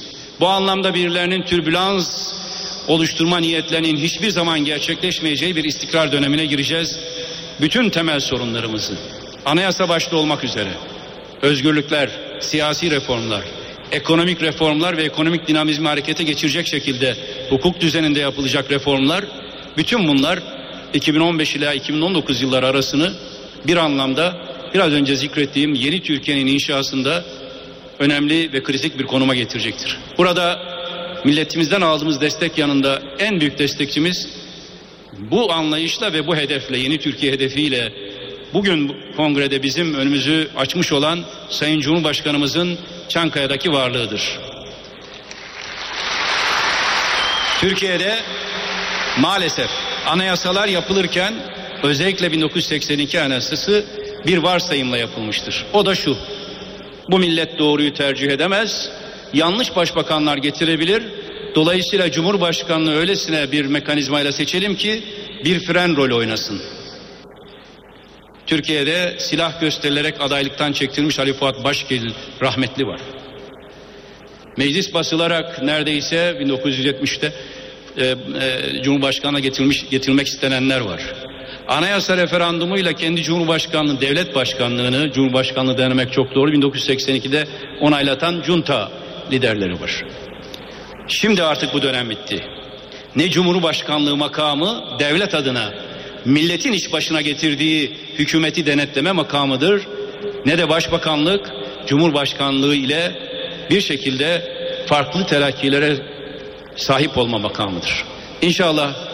bu anlamda birilerinin türbülans oluşturma niyetlerinin hiçbir zaman gerçekleşmeyeceği bir istikrar dönemine gireceğiz. Bütün temel sorunlarımızı, anayasa başta olmak üzere, özgürlükler, siyasi reformlar, ekonomik reformlar ve ekonomik dinamizmi harekete geçirecek şekilde hukuk düzeninde yapılacak reformlar, bütün bunlar 2015 ila 2019 yılları arasını bir anlamda biraz önce zikrettiğim yeni Türkiye'nin inşasında önemli ve kritik bir konuma getirecektir. Burada milletimizden aldığımız destek yanında en büyük destekçimiz bu anlayışla ve bu hedefle yeni Türkiye hedefiyle bugün kongrede bizim önümüzü açmış olan Sayın Cumhurbaşkanımızın Çankaya'daki varlığıdır. Türkiye'de maalesef anayasalar yapılırken özellikle 1982 anayasası bir varsayımla yapılmıştır. O da şu. Bu millet doğruyu tercih edemez. Yanlış başbakanlar getirebilir. Dolayısıyla Cumhurbaşkanlığı öylesine bir mekanizmayla seçelim ki bir fren rol oynasın. Türkiye'de silah gösterilerek adaylıktan çektirilmiş Ali Fuat Başgil rahmetli var. Meclis basılarak neredeyse 1970'te e, e, Cumhurbaşkanı'na getirilmiş, getirilmek istenenler var. Anayasa referandumuyla kendi Cumhurbaşkanlığı, devlet başkanlığını, Cumhurbaşkanlığı denemek çok doğru, 1982'de onaylatan junta liderleri var. Şimdi artık bu dönem bitti. Ne Cumhurbaşkanlığı makamı devlet adına milletin iş başına getirdiği hükümeti denetleme makamıdır. Ne de başbakanlık Cumhurbaşkanlığı ile bir şekilde farklı telakkilere sahip olma makamıdır. İnşallah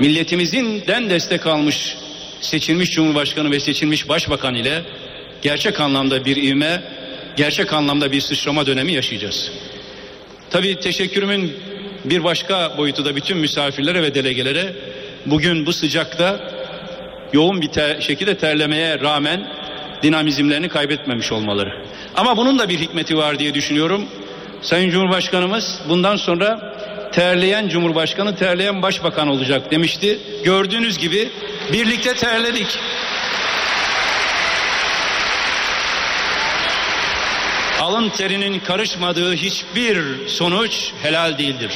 milletimizin den destek almış seçilmiş Cumhurbaşkanı ve seçilmiş Başbakan ile gerçek anlamda bir ivme, gerçek anlamda bir sıçrama dönemi yaşayacağız. Tabii teşekkürümün bir başka boyutu da bütün misafirlere ve delegelere bugün bu sıcakta yoğun bir te- şekilde terlemeye rağmen dinamizmlerini kaybetmemiş olmaları. Ama bunun da bir hikmeti var diye düşünüyorum. Sayın Cumhurbaşkanımız bundan sonra terleyen Cumhurbaşkanı terleyen Başbakan olacak demişti. Gördüğünüz gibi birlikte terledik. Alın terinin karışmadığı hiçbir sonuç helal değildir.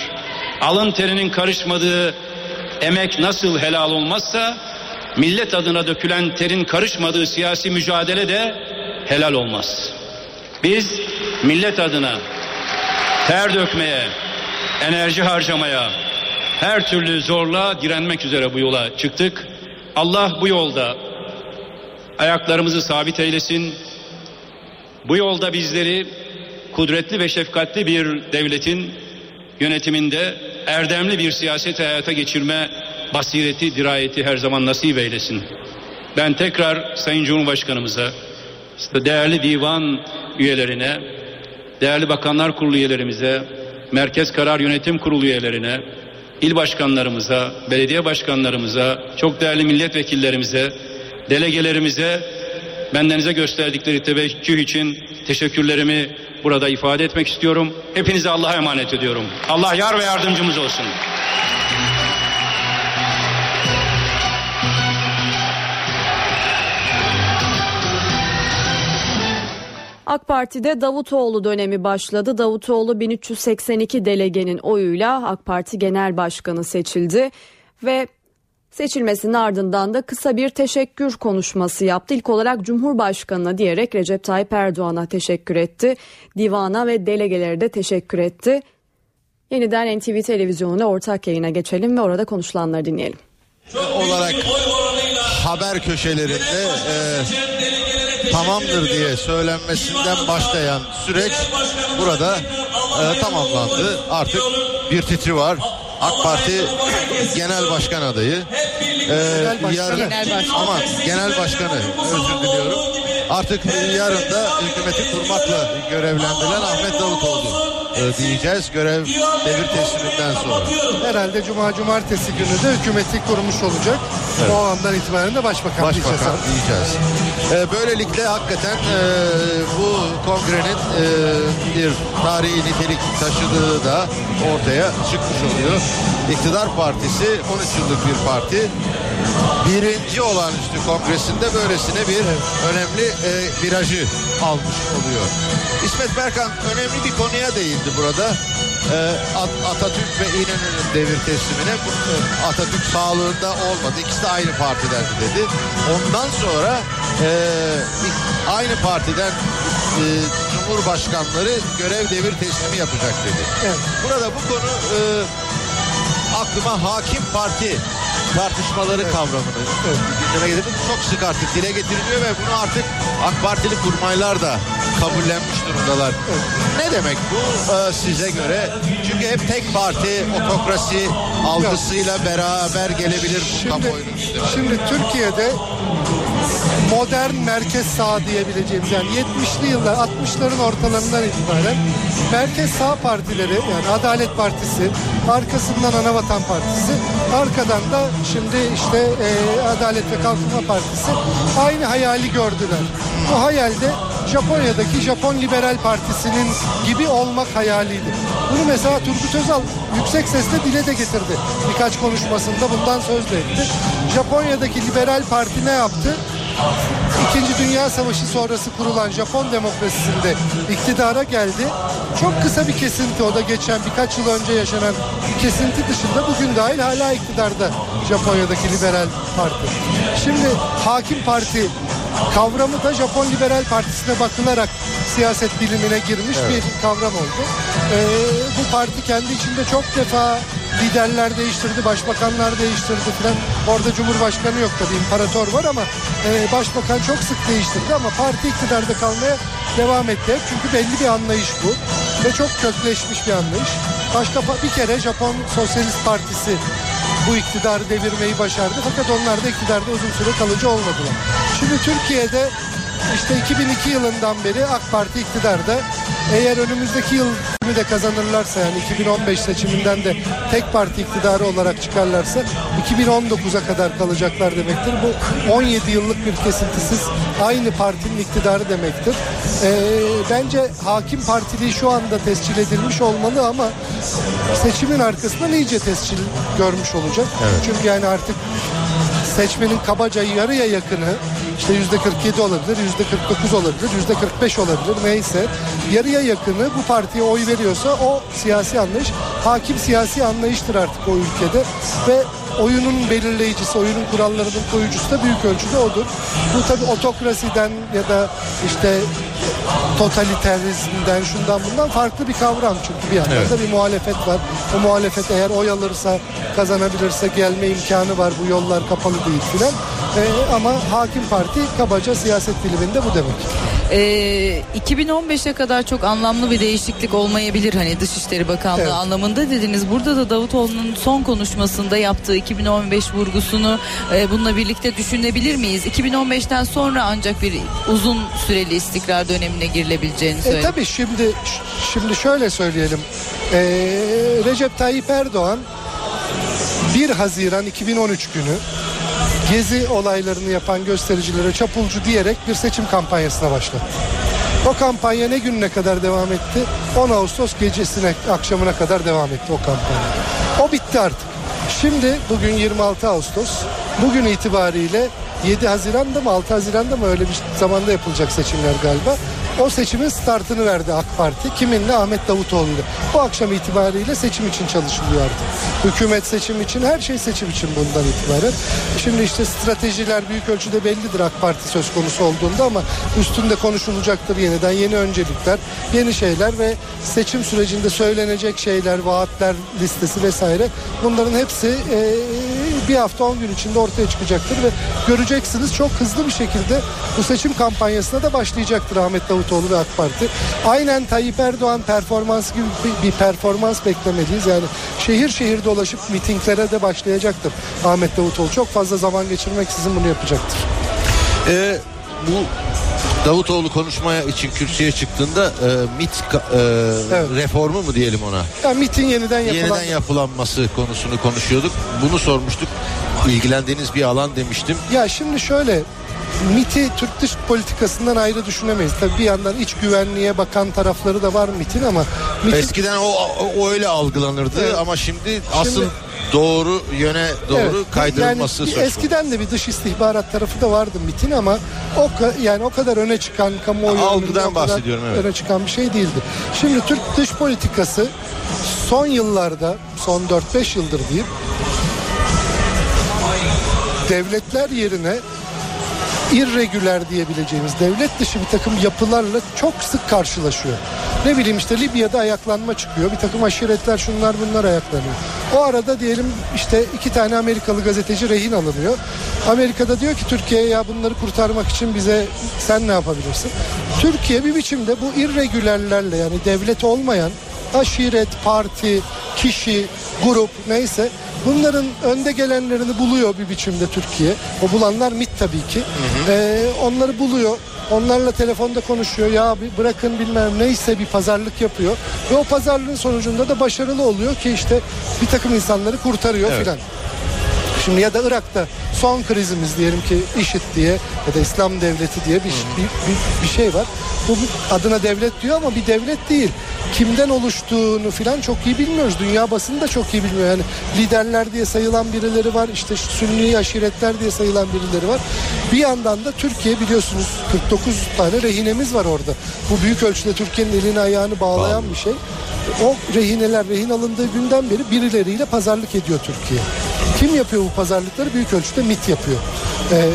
Alın terinin karışmadığı emek nasıl helal olmazsa millet adına dökülen terin karışmadığı siyasi mücadele de helal olmaz. Biz millet adına ter dökmeye, enerji harcamaya, her türlü zorla direnmek üzere bu yola çıktık. Allah bu yolda ayaklarımızı sabit eylesin. Bu yolda bizleri kudretli ve şefkatli bir devletin yönetiminde erdemli bir siyaset hayata geçirme basireti, dirayeti her zaman nasip eylesin. Ben tekrar Sayın Cumhurbaşkanımıza, değerli divan üyelerine, değerli bakanlar kurulu üyelerimize, Merkez Karar Yönetim Kurulu üyelerine, il başkanlarımıza, belediye başkanlarımıza, çok değerli milletvekillerimize, delegelerimize, bendenize gösterdikleri teveccüh için teşekkürlerimi burada ifade etmek istiyorum. Hepinize Allah'a emanet ediyorum. Allah yar ve yardımcımız olsun. AK Parti'de Davutoğlu dönemi başladı. Davutoğlu 1382 delegenin oyuyla AK Parti Genel Başkanı seçildi ve seçilmesinin ardından da kısa bir teşekkür konuşması yaptı. İlk olarak Cumhurbaşkanı'na diyerek Recep Tayyip Erdoğan'a teşekkür etti. Divana ve delegelere de teşekkür etti. Yeniden NTV televizyonuyla ortak yayına geçelim ve orada konuşulanları dinleyelim. olarak haber köşelerinde e, tamamdır diye söylenmesinden başlayan süreç burada e, tamamlandı. Artık bir titri var. AK Parti Genel Başkan adayı. E, yarın, Genel başkan. ama Genel Başkanı özür diliyorum. Artık yarın da hükümeti kurmakla görevlendirilen Ahmet Davutoğlu diyeceğiz görev devir tesliminden sonra. Herhalde Cuma Cumartesi günü de hükümeti kurmuş olacak. Evet. O andan itibaren de başbakan, diyeceğiz Başbakan diyeceğiz. Ee, böylelikle hakikaten e, bu kongrenin e, bir tarihi nitelik taşıdığı da ortaya çıkmış oluyor. İktidar Partisi 13 yıllık bir parti. Birinci olağanüstü kongresinde böylesine bir önemli e, virajı almış oluyor. İsmet Berkan önemli bir konuya değindi burada. Ee, At- Atatürk ve İnönü'nün devir teslimine e, Atatürk sağlığında olmadı. İkisi de aynı partidendi dedi. Ondan sonra e, aynı partiden e, Cumhurbaşkanları görev devir teslimi yapacak dedi. Burada bu konu aklıma hakim parti tartışmaları kavramını gündeme getirdi. Bu Çok sık artık dile getiriliyor ve bunu artık AK Partili kurmaylar da kabullenmiş durumdalar. Ne demek bu e, size göre? Çünkü hep tek parti otokrasi algısıyla beraber gelebilir bu Şimdi, kamuoyunun gündemine. şimdi Türkiye'de modern merkez sağ diyebileceğimiz yani 70'li yıllar 60'ların ortalarından itibaren merkez sağ partileri yani Adalet Partisi arkasından Anavatan Partisi arkadan da şimdi işte e, Adalet ve Kalkınma Partisi aynı hayali gördüler. Bu hayalde Japonya'daki Japon Liberal Partisi'nin gibi olmak hayaliydi. Bunu mesela Turgut Özal yüksek sesle dile de getirdi. Birkaç konuşmasında bundan söz de etti. Japonya'daki Liberal Parti ne yaptı? İkinci Dünya Savaşı sonrası kurulan Japon demokrasisinde iktidara geldi. Çok kısa bir kesinti o da geçen birkaç yıl önce yaşanan bir kesinti dışında bugün dahil hala iktidarda Japonya'daki liberal parti. Şimdi hakim parti kavramı da Japon Liberal Partisi'ne bakılarak siyaset bilimine girmiş Evet. bir kavram oldu. Ee, bu parti kendi içinde çok defa liderler değiştirdi, başbakanlar değiştirdi falan. Orada cumhurbaşkanı yok tabii, imparator var ama e, başbakan çok sık değiştirdi ama parti iktidarda kalmaya devam etti. Çünkü belli bir anlayış bu ve çok kökleşmiş bir anlayış. Başka bir kere Japon Sosyalist Partisi bu iktidarı devirmeyi başardı fakat onlar da iktidarda uzun süre kalıcı olmadılar. Şimdi Türkiye'de işte 2002 yılından beri AK Parti iktidarda. Eğer önümüzdeki yıl de kazanırlarsa yani 2015 seçiminden de tek parti iktidarı olarak çıkarlarsa 2019'a kadar kalacaklar demektir. Bu 17 yıllık bir kesintisiz aynı partinin iktidarı demektir. Ee, bence hakim partiliği şu anda tescil edilmiş olmalı ama seçimin arkasından iyice tescil görmüş olacak. Çünkü yani artık seçmenin kabaca yarıya yakını işte yüzde 47 olabilir, yüzde 49 olabilir, yüzde 45 olabilir neyse yarıya yakını bu partiye oy veriyorsa o siyasi anlayış hakim siyasi anlayıştır artık o ülkede ve oyunun belirleyicisi, oyunun kurallarının koyucusu da büyük ölçüde odur. Bu tabi otokrasiden ya da işte totaliterizmden şundan bundan farklı bir kavram çünkü bir yandan Evet. da bir muhalefet var. O muhalefet eğer oy alırsa kazanabilirse gelme imkanı var bu yollar kapalı değil filan. Ee, ama hakim parti kabaca siyaset diliminde bu demek. Ee, 2015'e kadar çok anlamlı bir değişiklik olmayabilir hani Dışişleri Bakanlığı Evet. anlamında dediniz. Burada da Davutoğlu'nun son konuşmasında yaptığı 2015 vurgusunu e, bununla birlikte düşünebilir miyiz? 2015'ten sonra ancak bir uzun süreli istikrar dönemine girilebileceğini E, söyledi. tabii şimdi şimdi şöyle söyleyelim. Ee, Recep Tayyip Erdoğan 1 Haziran 2013 günü gezi olaylarını yapan göstericilere çapulcu diyerek bir seçim kampanyasına başlattı. O kampanya ne gününe kadar devam etti? 10 Ağustos gecesine, akşamına kadar devam etti o kampanya. O bitti artık. Şimdi bugün 26 Ağustos. Bugün itibariyle 7 Haziran'da mı 6 Haziran'da mı öyle bir zamanda yapılacak seçimler galiba. O seçimin startını verdi AK Parti. Kiminle? Ahmet Davutoğlu'yla. Bu akşam itibariyle seçim için çalışılıyor artık. Hükümet seçim için, her şey seçim için bundan itibaren. Şimdi işte stratejiler büyük ölçüde bellidir AK Parti söz konusu olduğunda ama üstünde konuşulacaktır yeniden. Yeni öncelikler, yeni şeyler ve seçim sürecinde söylenecek şeyler, vaatler listesi vesaire. Bunların hepsi eee, bir hafta 10 gün içinde ortaya çıkacaktır ve göreceksiniz çok hızlı bir şekilde bu seçim kampanyasına da başlayacaktır Ahmet Davutoğlu ve AK Parti. Aynen Tayyip Erdoğan performans gibi bir, performans beklemeliyiz. Yani şehir şehir dolaşıp mitinglere de başlayacaktır Ahmet Davutoğlu. Çok fazla zaman geçirmeksizin bunu yapacaktır. Ee, bu Davutoğlu konuşmaya için kürsüye çıktığında e, MIT e, reformu mu diyelim ona? Yani mitin yeniden yapılan Yeniden yapılanması konusunu konuşuyorduk. Bunu sormuştuk. İlgilendiğiniz bir alan demiştim. Ya şimdi şöyle MIT'i Türk dış politikasından ayrı düşünemeyiz. Tabii bir yandan iç güvenliğe bakan tarafları da var MIT'in ama MIT'in Eskiden o, o- öyle algılanırdı Evet. ama şimdi asıl Şimdi- doğru yöne doğru Evet, kaydırılması yani söz konusu. eskiden de bir dış istihbarat tarafı da vardı MIT'in ama o yani o kadar öne çıkan kamuoyu Algıdan bahsediyorum, evet. öne çıkan bir şey değildi. Şimdi Türk dış politikası son yıllarda son 4-5 yıldır diyeyim devletler yerine irregüler diyebileceğimiz devlet dışı bir takım yapılarla çok sık karşılaşıyor. Ne bileyim işte Libya'da ayaklanma çıkıyor. Bir takım aşiretler şunlar bunlar ayaklanıyor. O arada diyelim işte iki tane Amerikalı gazeteci rehin alınıyor. Amerika'da diyor ki Türkiye'ye ya bunları kurtarmak için bize sen ne yapabilirsin? Türkiye bir biçimde bu irregülerlerle yani devlet olmayan aşiret, parti, kişi, grup neyse bunların önde gelenlerini buluyor bir biçimde Türkiye. O bulanlar MIT tabii ki. Ee, onları buluyor. Onlarla telefonda konuşuyor. Ya bırakın bilmem neyse bir pazarlık yapıyor. Ve o pazarlığın sonucunda da başarılı oluyor ki işte bir takım insanları kurtarıyor Evet. filan. Şimdi ya da Irak'ta son krizimiz diyelim ki IŞİD diye ya da İslam devleti diye bir, bir, bir, bir şey var. Bu adına devlet diyor ama bir devlet değil. Kimden oluştuğunu filan çok iyi bilmiyoruz. Dünya basını da çok iyi bilmiyor. Yani liderler diye sayılan birileri var. işte Sünni aşiretler diye sayılan birileri var. Bir yandan da Türkiye biliyorsunuz 49 tane rehinemiz var orada. Bu büyük ölçüde Türkiye'nin elini ayağını bağlayan bir şey. O rehineler rehin alındığı günden beri birileriyle pazarlık ediyor Türkiye. Kim yapıyor bu pazarlıkları? Büyük ölçüde MIT yapıyor. Ee,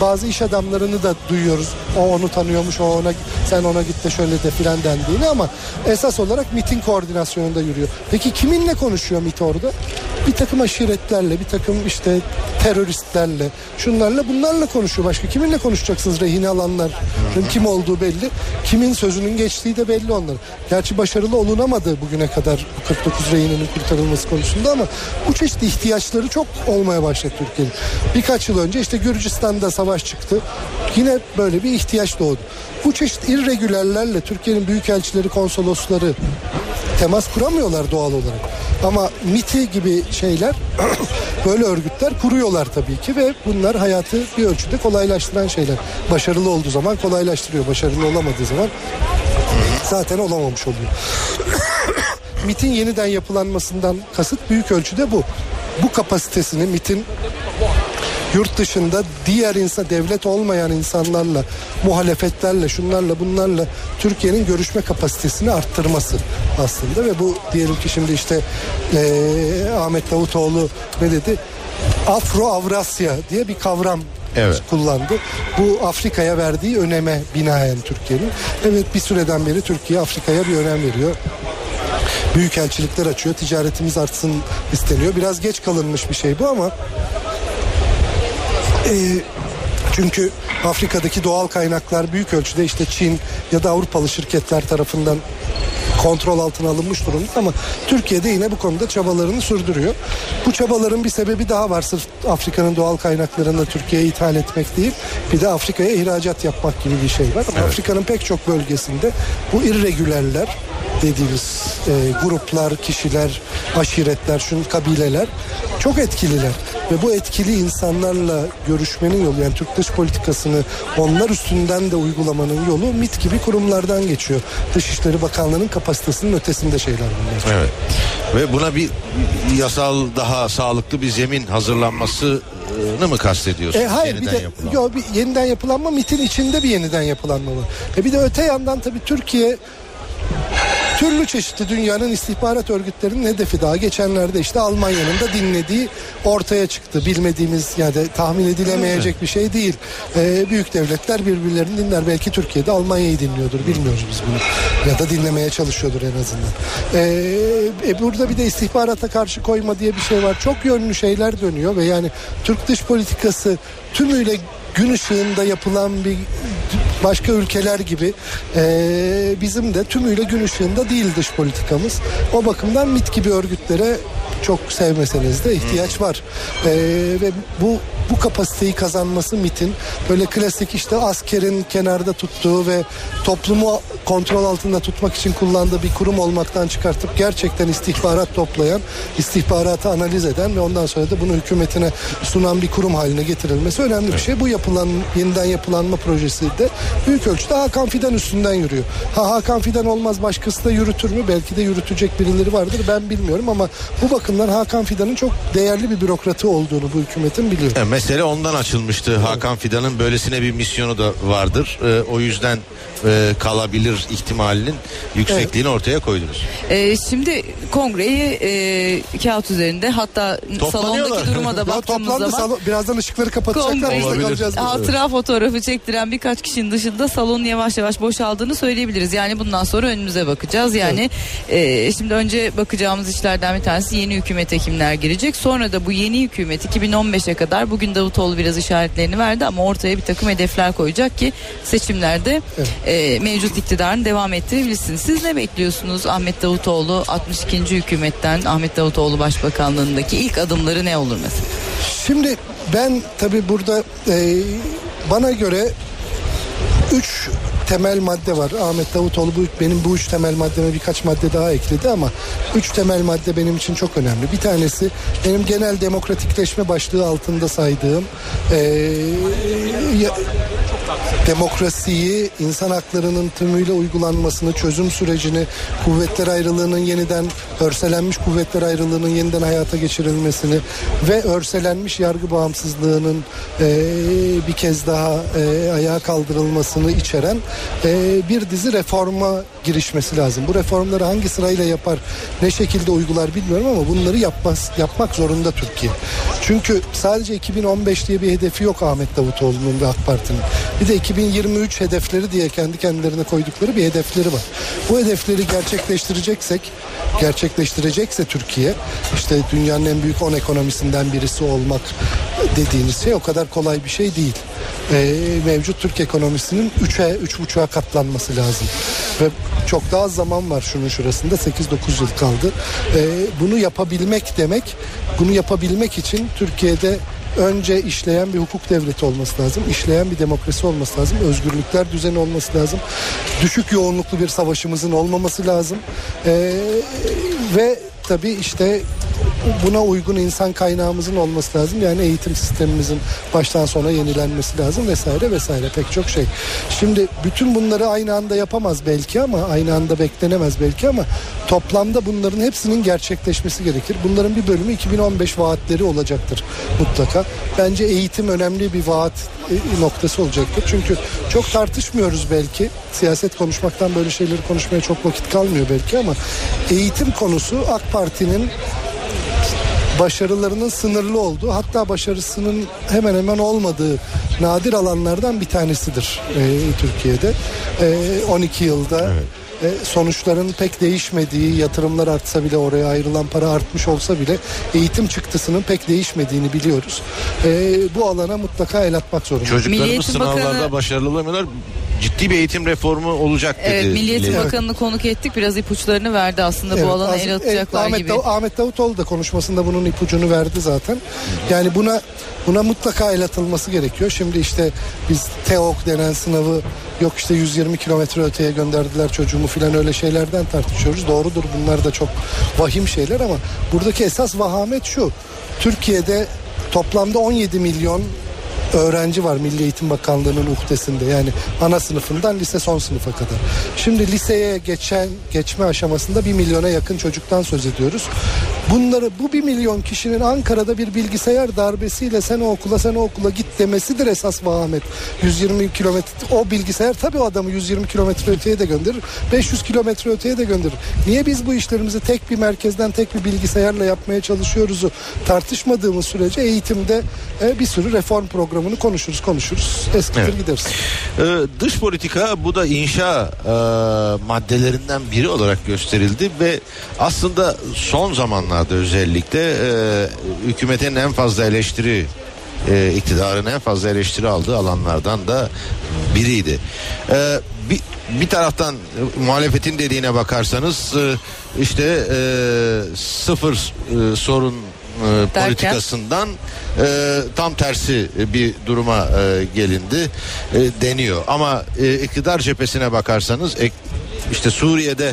bazı iş adamlarını da duyuyoruz. O onu tanıyormuş, o ona sen ona git de şöyle de filan dendiğini ama esas olarak MIT'in koordinasyonunda yürüyor. Peki kiminle konuşuyor MIT orada? Bir takım aşiretlerle, bir takım işte teröristlerle, şunlarla bunlarla konuşuyor. Başka kiminle konuşacaksınız rehine alanların kim olduğu belli. Kimin sözünün geçtiği de belli onların. Gerçi başarılı olunamadı bugüne kadar bu 49 rehinenin kurtarılması konusunda ama bu çeşit ihtiyaçları çok olmaya başladı Türkiye'nin. Birkaç yıl önce işte Gürcistan'da savaş çıktı. Yine böyle bir ihtiyaç doğdu. Bu çeşit irregülerlerle Türkiye'nin büyükelçileri, konsolosları temas kuramıyorlar doğal olarak. Ama MIT'i gibi şeyler böyle örgütler kuruyorlar tabii ki ve bunlar hayatı bir ölçüde kolaylaştıran şeyler. Başarılı olduğu zaman kolaylaştırıyor. Başarılı olamadığı zaman zaten olamamış oluyor. MIT'in yeniden yapılanmasından kasıt büyük ölçüde bu. Bu kapasitesini MIT'in yurt dışında diğer insan devlet olmayan insanlarla muhalefetlerle şunlarla bunlarla Türkiye'nin görüşme kapasitesini arttırması aslında ve bu diyelim ki şimdi işte eee, Ahmet Davutoğlu ne dedi Afro Avrasya diye bir kavram Evet. kullandı. Bu Afrika'ya verdiği öneme binaen Türkiye'nin. Evet bir süreden beri Türkiye Afrika'ya bir önem veriyor. Büyükelçilikler açıyor. Ticaretimiz artsın isteniyor. Biraz geç kalınmış bir şey bu ama e, çünkü Afrika'daki doğal kaynaklar büyük ölçüde işte Çin ya da Avrupalı şirketler tarafından kontrol altına alınmış durumda ama Türkiye'de yine bu konuda çabalarını sürdürüyor. Bu çabaların bir sebebi daha var. Sırf Afrika'nın doğal kaynaklarını Türkiye'ye ithal etmek değil. Bir de Afrika'ya ihracat yapmak gibi bir şey var. Ama Afrika'nın pek çok bölgesinde bu irregülerler dediğimiz e, gruplar, kişiler, aşiretler, şun kabileler çok etkililer. Ve bu etkili insanlarla görüşmenin yolu yani Türk dış politikasını onlar üstünden de uygulamanın yolu MIT gibi kurumlardan geçiyor. Dışişleri Bakanlığı'nın kapasitesinin ötesinde şeyler bunlar. Evet. Ve buna bir yasal daha sağlıklı bir zemin hazırlanmasını mı kastediyorsunuz? E, hayır Yeniden bir de yapılan. yo, bir yeniden yapılanma MIT'in içinde bir yeniden yapılanma var. E bir de öte yandan tabii Türkiye türlü çeşitli dünyanın istihbarat örgütlerinin hedefi daha geçenlerde işte Almanya'nın da dinlediği ortaya çıktı. Bilmediğimiz yani de tahmin edilemeyecek bir şey değil. E, büyük devletler birbirlerini dinler. Belki Türkiye'de Almanya'yı dinliyordur. Bilmiyoruz biz bunu. Ya da dinlemeye çalışıyordur en azından. E, e, burada bir de istihbarata karşı koyma diye bir şey var. Çok yönlü şeyler dönüyor ve yani Türk dış politikası tümüyle gün ışığında yapılan bir başka ülkeler gibi e, bizim de tümüyle gün ışığında değil dış politikamız. O bakımdan MIT gibi örgütlere çok sevmeseniz de ihtiyaç var. E, ve bu bu kapasiteyi kazanması MIT'in böyle klasik işte askerin kenarda tuttuğu ve toplumu kontrol altında tutmak için kullandığı bir kurum olmaktan çıkartıp gerçekten istihbarat toplayan, istihbaratı analiz eden ve ondan sonra da bunu hükümetine sunan bir kurum haline getirilmesi önemli bir şey. Bu yapılan yeniden yapılanma projesi de büyük ölçüde Hakan Fidan üstünden yürüyor. Ha Hakan Fidan olmaz başkası da yürütür mü? Belki de yürütecek birileri vardır ben bilmiyorum ama bu bakımdan Hakan Fidan'ın çok değerli bir bürokratı olduğunu bu hükümetin biliyorum. E, mesele ondan açılmıştı. Hakan Fidan'ın böylesine bir misyonu da vardır. E, o yüzden e, kalabilir ihtimalinin yüksekliğini ortaya koydunuz. Ee, şimdi kongreyi e, kağıt üzerinde hatta salondaki duruma da baktığımız zaman salon- birazdan ışıkları kapatacaklar biz burada. hatıra fotoğrafı çektiren birkaç kişinin dışında salonun yavaş yavaş boşaldığını söyleyebiliriz. Yani bundan sonra önümüze bakacağız. Yani e, şimdi önce bakacağımız işlerden bir tanesi yeni hükümete kimler girecek. Sonra da bu yeni hükümet 2015'e kadar bugün Davutoğlu biraz işaretlerini verdi ama ortaya bir takım hedefler koyacak ki seçimlerde e, mevcut iktidarın devam ettirebilsin. Siz ne bekliyorsunuz Ahmet Davutoğlu 62. hükümetten Ahmet Davutoğlu Başbakanlığındaki ilk adımları ne olur mesela? Şimdi ben tabi burada e, bana göre üç temel madde var. Ahmet Davutoğlu bu, benim bu üç temel maddeme birkaç madde daha ekledi ama üç temel madde benim için çok önemli. Bir tanesi benim genel demokratikleşme başlığı altında saydığım e, demokrasiyi, insan haklarının tümüyle uygulanmasını, çözüm sürecini, kuvvetler ayrılığının yeniden örselenmiş kuvvetler ayrılığının yeniden hayata geçirilmesini ve örselenmiş yargı bağımsızlığının e, bir kez daha e, ayağa kaldırılmasını içeren e, bir dizi reforma girişmesi lazım. Bu reformları hangi sırayla yapar, ne şekilde uygular bilmiyorum ama bunları yapmaz, yapmak zorunda Türkiye. Çünkü sadece 2015 diye bir hedefi yok Ahmet Davutoğlu'nun ve AK Parti'nin. Bir de 2023 hedefleri diye kendi kendilerine koydukları bir hedefleri var. Bu hedefleri gerçekleştireceksek, gerçekleştirecekse Türkiye, işte dünyanın en büyük 10 ekonomisinden birisi olmak dediğiniz şey o kadar kolay bir şey değil. Ee, mevcut Türk ekonomisinin 3'e 3,5'a katlanması lazım. Ve çok daha az zaman var şunun şurasında 8-9 yıl kaldı. Ee, bunu yapabilmek demek bunu yapabilmek için Türkiye'de önce işleyen bir hukuk devleti olması lazım. işleyen bir demokrasi olması lazım. Özgürlükler düzeni olması lazım. Düşük yoğunluklu bir savaşımızın olmaması lazım. Ee, ve tabii işte buna uygun insan kaynağımızın olması lazım. Yani eğitim sistemimizin baştan sona yenilenmesi lazım vesaire vesaire pek çok şey. Şimdi bütün bunları aynı anda yapamaz belki ama aynı anda beklenemez belki ama toplamda bunların hepsinin gerçekleşmesi gerekir. Bunların bir bölümü 2015 vaatleri olacaktır mutlaka. Bence eğitim önemli bir vaat e, noktası olacaktır. Çünkü çok tartışmıyoruz belki. Siyaset konuşmaktan böyle şeyleri konuşmaya çok vakit kalmıyor belki ama eğitim konusu AK Parti'nin başarılarının sınırlı olduğu hatta başarısının hemen hemen olmadığı nadir alanlardan bir tanesidir e, Türkiye'de. E, 12 yılda e, sonuçların pek değişmediği, yatırımlar artsa bile oraya ayrılan para artmış olsa bile eğitim çıktısının pek değişmediğini biliyoruz. E, bu alana mutlaka el atmak zorundayız. Çocuklarımız sınavlarda Bakanı- başarılı olamıyorlar. Ciddi bir eğitim reformu olacak dedi. Evet, Milli Eğitim Milli- Bakanı'nı konuk ettik. Biraz ipuçlarını verdi aslında Evet, bu alana az- el atacaklar Ahmet, gibi. Dav- Ahmet Davutoğlu da konuşmasında bunun ipucunu verdi zaten. Yani buna buna mutlaka el atılması gerekiyor. Şimdi işte biz TEOK denen sınavı yok işte 120 kilometre öteye gönderdiler çocuğumu filan öyle şeylerden tartışıyoruz. Doğrudur bunlar da çok vahim şeyler ama buradaki esas vahamet şu. Türkiye'de toplamda 17 milyon öğrenci var Milli Eğitim Bakanlığı'nın uhdesinde. Yani ana sınıfından lise son sınıfa kadar. Şimdi liseye geçen geçme aşamasında bir milyona yakın çocuktan söz ediyoruz. Bunları bu bir milyon kişinin Ankara'da bir bilgisayar darbesiyle sen o okula sen o okula git demesidir esas vahamet. 120 kilometre o bilgisayar tabii o adamı 120 kilometre öteye de gönderir. 500 kilometre öteye de gönderir. Niye biz bu işlerimizi tek bir merkezden tek bir bilgisayarla yapmaya çalışıyoruzu tartışmadığımız sürece eğitimde e, bir sürü reform programını konuşuruz konuşuruz. Eskitir Evet. gideriz. Ee, dış politika bu da inşa e, maddelerinden biri olarak gösterildi ve aslında son zamanlarda özellikle e, hükümetin en fazla eleştiri e, iktidarın en fazla eleştiri aldığı alanlardan da biriydi. E, bir, bir taraftan e, muhalefetin dediğine bakarsanız e, işte e, sıfır e, sorun e, politikasından e, tam tersi bir duruma e, gelindi e, deniyor. Ama e, iktidar cephesine bakarsanız ek- işte Suriye'de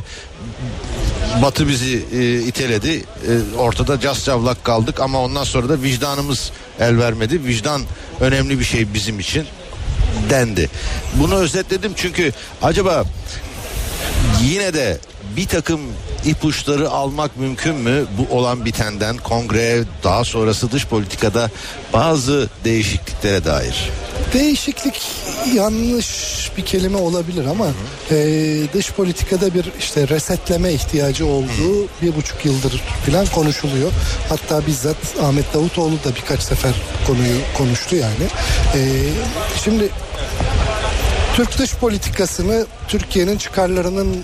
Batı bizi e, iteledi. E, ortada cas cavlak kaldık ama ondan sonra da vicdanımız el vermedi. Vicdan önemli bir şey bizim için dendi. Bunu özetledim çünkü acaba yine de bir takım ipuçları almak mümkün mü bu olan bitenden kongre daha sonrası dış politikada bazı değişikliklere dair? Değişiklik yanlış bir kelime olabilir ama e, dış politikada bir işte resetleme ihtiyacı olduğu bir buçuk yıldır falan konuşuluyor. Hatta bizzat Ahmet Davutoğlu da birkaç sefer konuyu konuştu yani. E, şimdi Türk dış politikasını Türkiye'nin çıkarlarının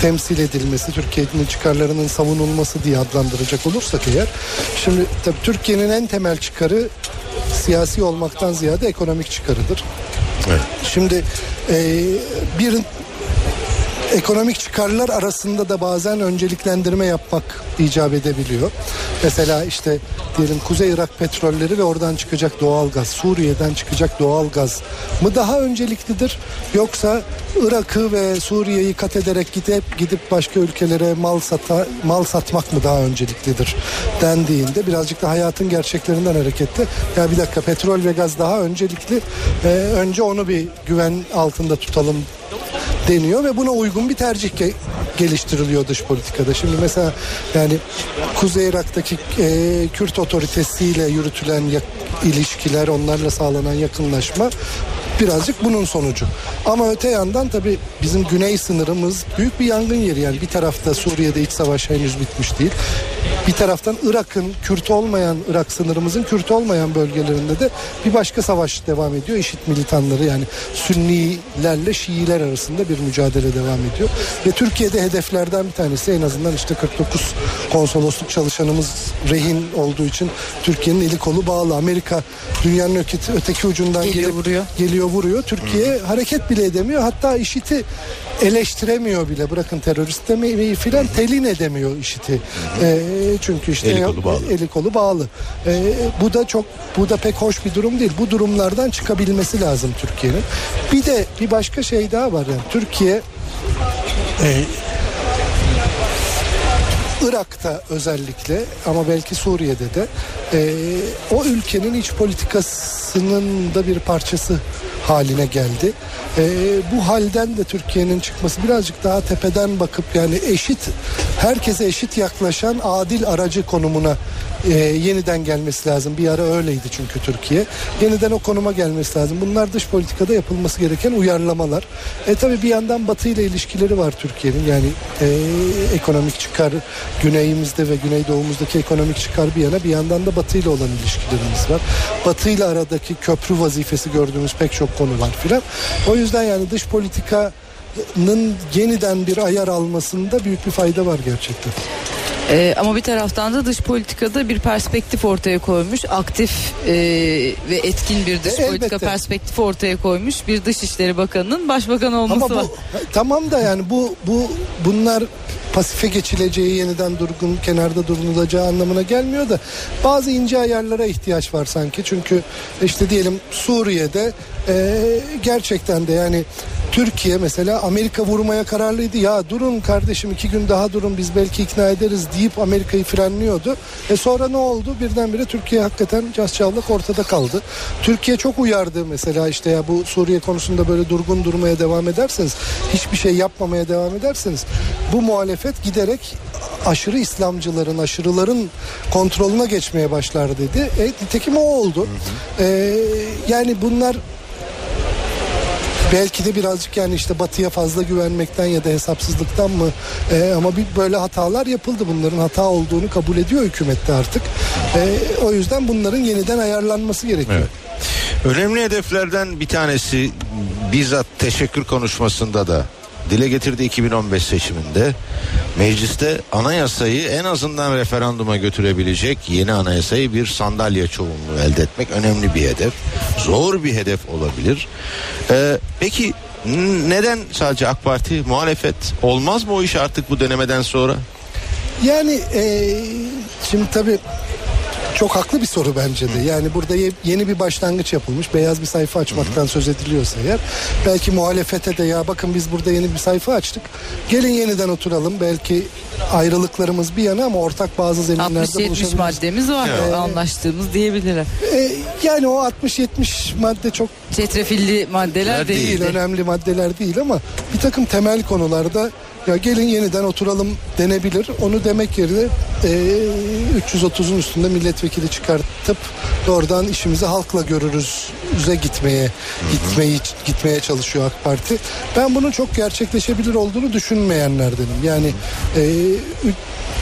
temsil edilmesi, Türkiye'nin çıkarlarının savunulması diye adlandıracak olursak eğer. Şimdi tabii Türkiye'nin en temel çıkarı siyasi olmaktan ziyade ekonomik çıkarıdır. Şimdi e, bir ekonomik çıkarlar arasında da bazen önceliklendirme yapmak icap edebiliyor. Mesela işte diyelim Kuzey Irak petrolleri ve oradan çıkacak doğal gaz, Suriye'den çıkacak doğal gaz mı daha önceliklidir? Yoksa Irak'ı ve Suriye'yi kat ederek gidip gidip başka ülkelere mal sata, mal satmak mı daha önceliklidir dendiğinde birazcık da hayatın gerçeklerinden hareketle ya bir dakika petrol ve gaz daha öncelikli. E, önce onu bir güven altında tutalım deniyor ve buna uygun bir tercih ge- geliştiriliyor dış politikada. Şimdi mesela yani Kuzey Irak'taki e, Kürt otoritesiyle yürütülen yak- ilişkiler, onlarla sağlanan yakınlaşma birazcık bunun sonucu. Ama öte yandan tabii bizim güney sınırımız büyük bir yangın yeri. Yani bir tarafta Suriye'de iç savaş henüz bitmiş değil. Bir taraftan Irak'ın Kürt olmayan, Irak sınırımızın Kürt olmayan bölgelerinde de bir başka savaş devam ediyor. İşit militanları yani Sünnilerle Şiiler arasında bir mücadele devam ediyor. Ve Türkiye'de hedeflerden bir tanesi en azından işte 49 konsolosluk çalışanımız rehin olduğu için Türkiye'nin eli kolu bağlı. Amerika dünyanın öteki, ucundan geliyor vuruyor. Geliyor vuruyor. Türkiye hareket bile edemiyor. Hatta IŞİD'i eleştiremiyor bile. Bırakın terörist demeyi filan telin edemiyor IŞİD'i. Ee, çünkü işte Eli kolu bağlı. eli kolu bağlı. Ee, bu da çok bu da pek hoş bir durum değil. Bu durumlardan çıkabilmesi lazım Türkiye'nin. Bir de bir başka şey daha var yani Türkiye e, Irak'ta özellikle ama belki Suriye'de de e, o ülkenin iç politikasının da bir parçası haline geldi. E, bu halden de Türkiye'nin çıkması birazcık daha tepeden bakıp yani eşit herkese eşit yaklaşan adil aracı konumuna e, yeniden gelmesi lazım. Bir ara öyleydi çünkü Türkiye. Yeniden o konuma gelmesi lazım. Bunlar dış politikada yapılması gereken uyarlamalar. E tabi bir yandan Batı ile ilişkileri var Türkiye'nin. Yani e, ekonomik çıkar güneyimizde ve güneydoğumuzdaki ekonomik çıkar bir yana bir yandan da Batı ile olan ilişkilerimiz var. Batı ile aradaki köprü vazifesi gördüğümüz pek çok konu var filan. O yüzden yani dış politikanın yeniden bir ayar almasında büyük bir fayda var gerçekten. Ee, ama bir taraftan da dış politikada bir perspektif ortaya koymuş. Aktif e, ve etkin bir dış E, politika elbette. perspektifi ortaya koymuş bir Dışişleri Bakanı'nın başbakan olması Ama var. bu tamam da yani bu bu bunlar pasife geçileceği yeniden durgun kenarda durulacağı anlamına gelmiyor da bazı ince ayarlara ihtiyaç var sanki çünkü işte diyelim Suriye'de e, gerçekten de yani Türkiye mesela Amerika vurmaya kararlıydı ya durun kardeşim iki gün daha durun biz belki ikna ederiz deyip Amerika'yı frenliyordu. E sonra ne oldu? Birdenbire Türkiye hakikaten casçavlak ortada kaldı. Türkiye çok uyardı mesela işte ya bu Suriye konusunda böyle durgun durmaya devam ederseniz hiçbir şey yapmamaya devam ederseniz bu muhalefet giderek aşırı İslamcıların, aşırıların kontrolüne geçmeye başlar dedi. E, nitekim o oldu. E, yani bunlar belki de birazcık yani işte batıya fazla güvenmekten ya da hesapsızlıktan mı? E, ama bir böyle hatalar yapıldı. Bunların hata olduğunu kabul ediyor hükümette artık. E, o yüzden bunların yeniden ayarlanması gerekiyor. Önemli hedeflerden bir tanesi bizzat teşekkür konuşmasında da dile getirdi 2015 seçiminde. Mecliste anayasayı en azından referanduma götürebilecek yeni anayasayı bir sandalye çoğunluğu elde etmek önemli bir hedef. Zor bir hedef olabilir. Ee, peki neden sadece AK Parti muhalefet olmaz mı o iş artık bu denemeden sonra? Yani e, şimdi tabii çok haklı bir soru bence de. Yani burada ye- yeni bir başlangıç yapılmış. Beyaz bir sayfa açmaktan söz ediliyorsa eğer. Belki muhalefete de ya bakın biz burada yeni bir sayfa açtık. Gelin yeniden oturalım. Belki ayrılıklarımız bir yana ama ortak bazı zeminlerde 60-70 buluşabiliriz. maddemiz var Evet. anlaştığımız diyebilirim. E, yani o 60-70 madde çok Çetrefilli maddeler değil, değil. önemli maddeler değil ama bir takım temel konularda ya gelin yeniden oturalım denebilir. Onu demek yerine e, 330'un üstünde milletvekili çıkartıp doğrudan işimizi halkla görürüz'e gitmeye gitmeyi gitmeye çalışıyor AK Parti. Ben bunun çok gerçekleşebilir olduğunu düşünmeyenlerdenim. Yani e,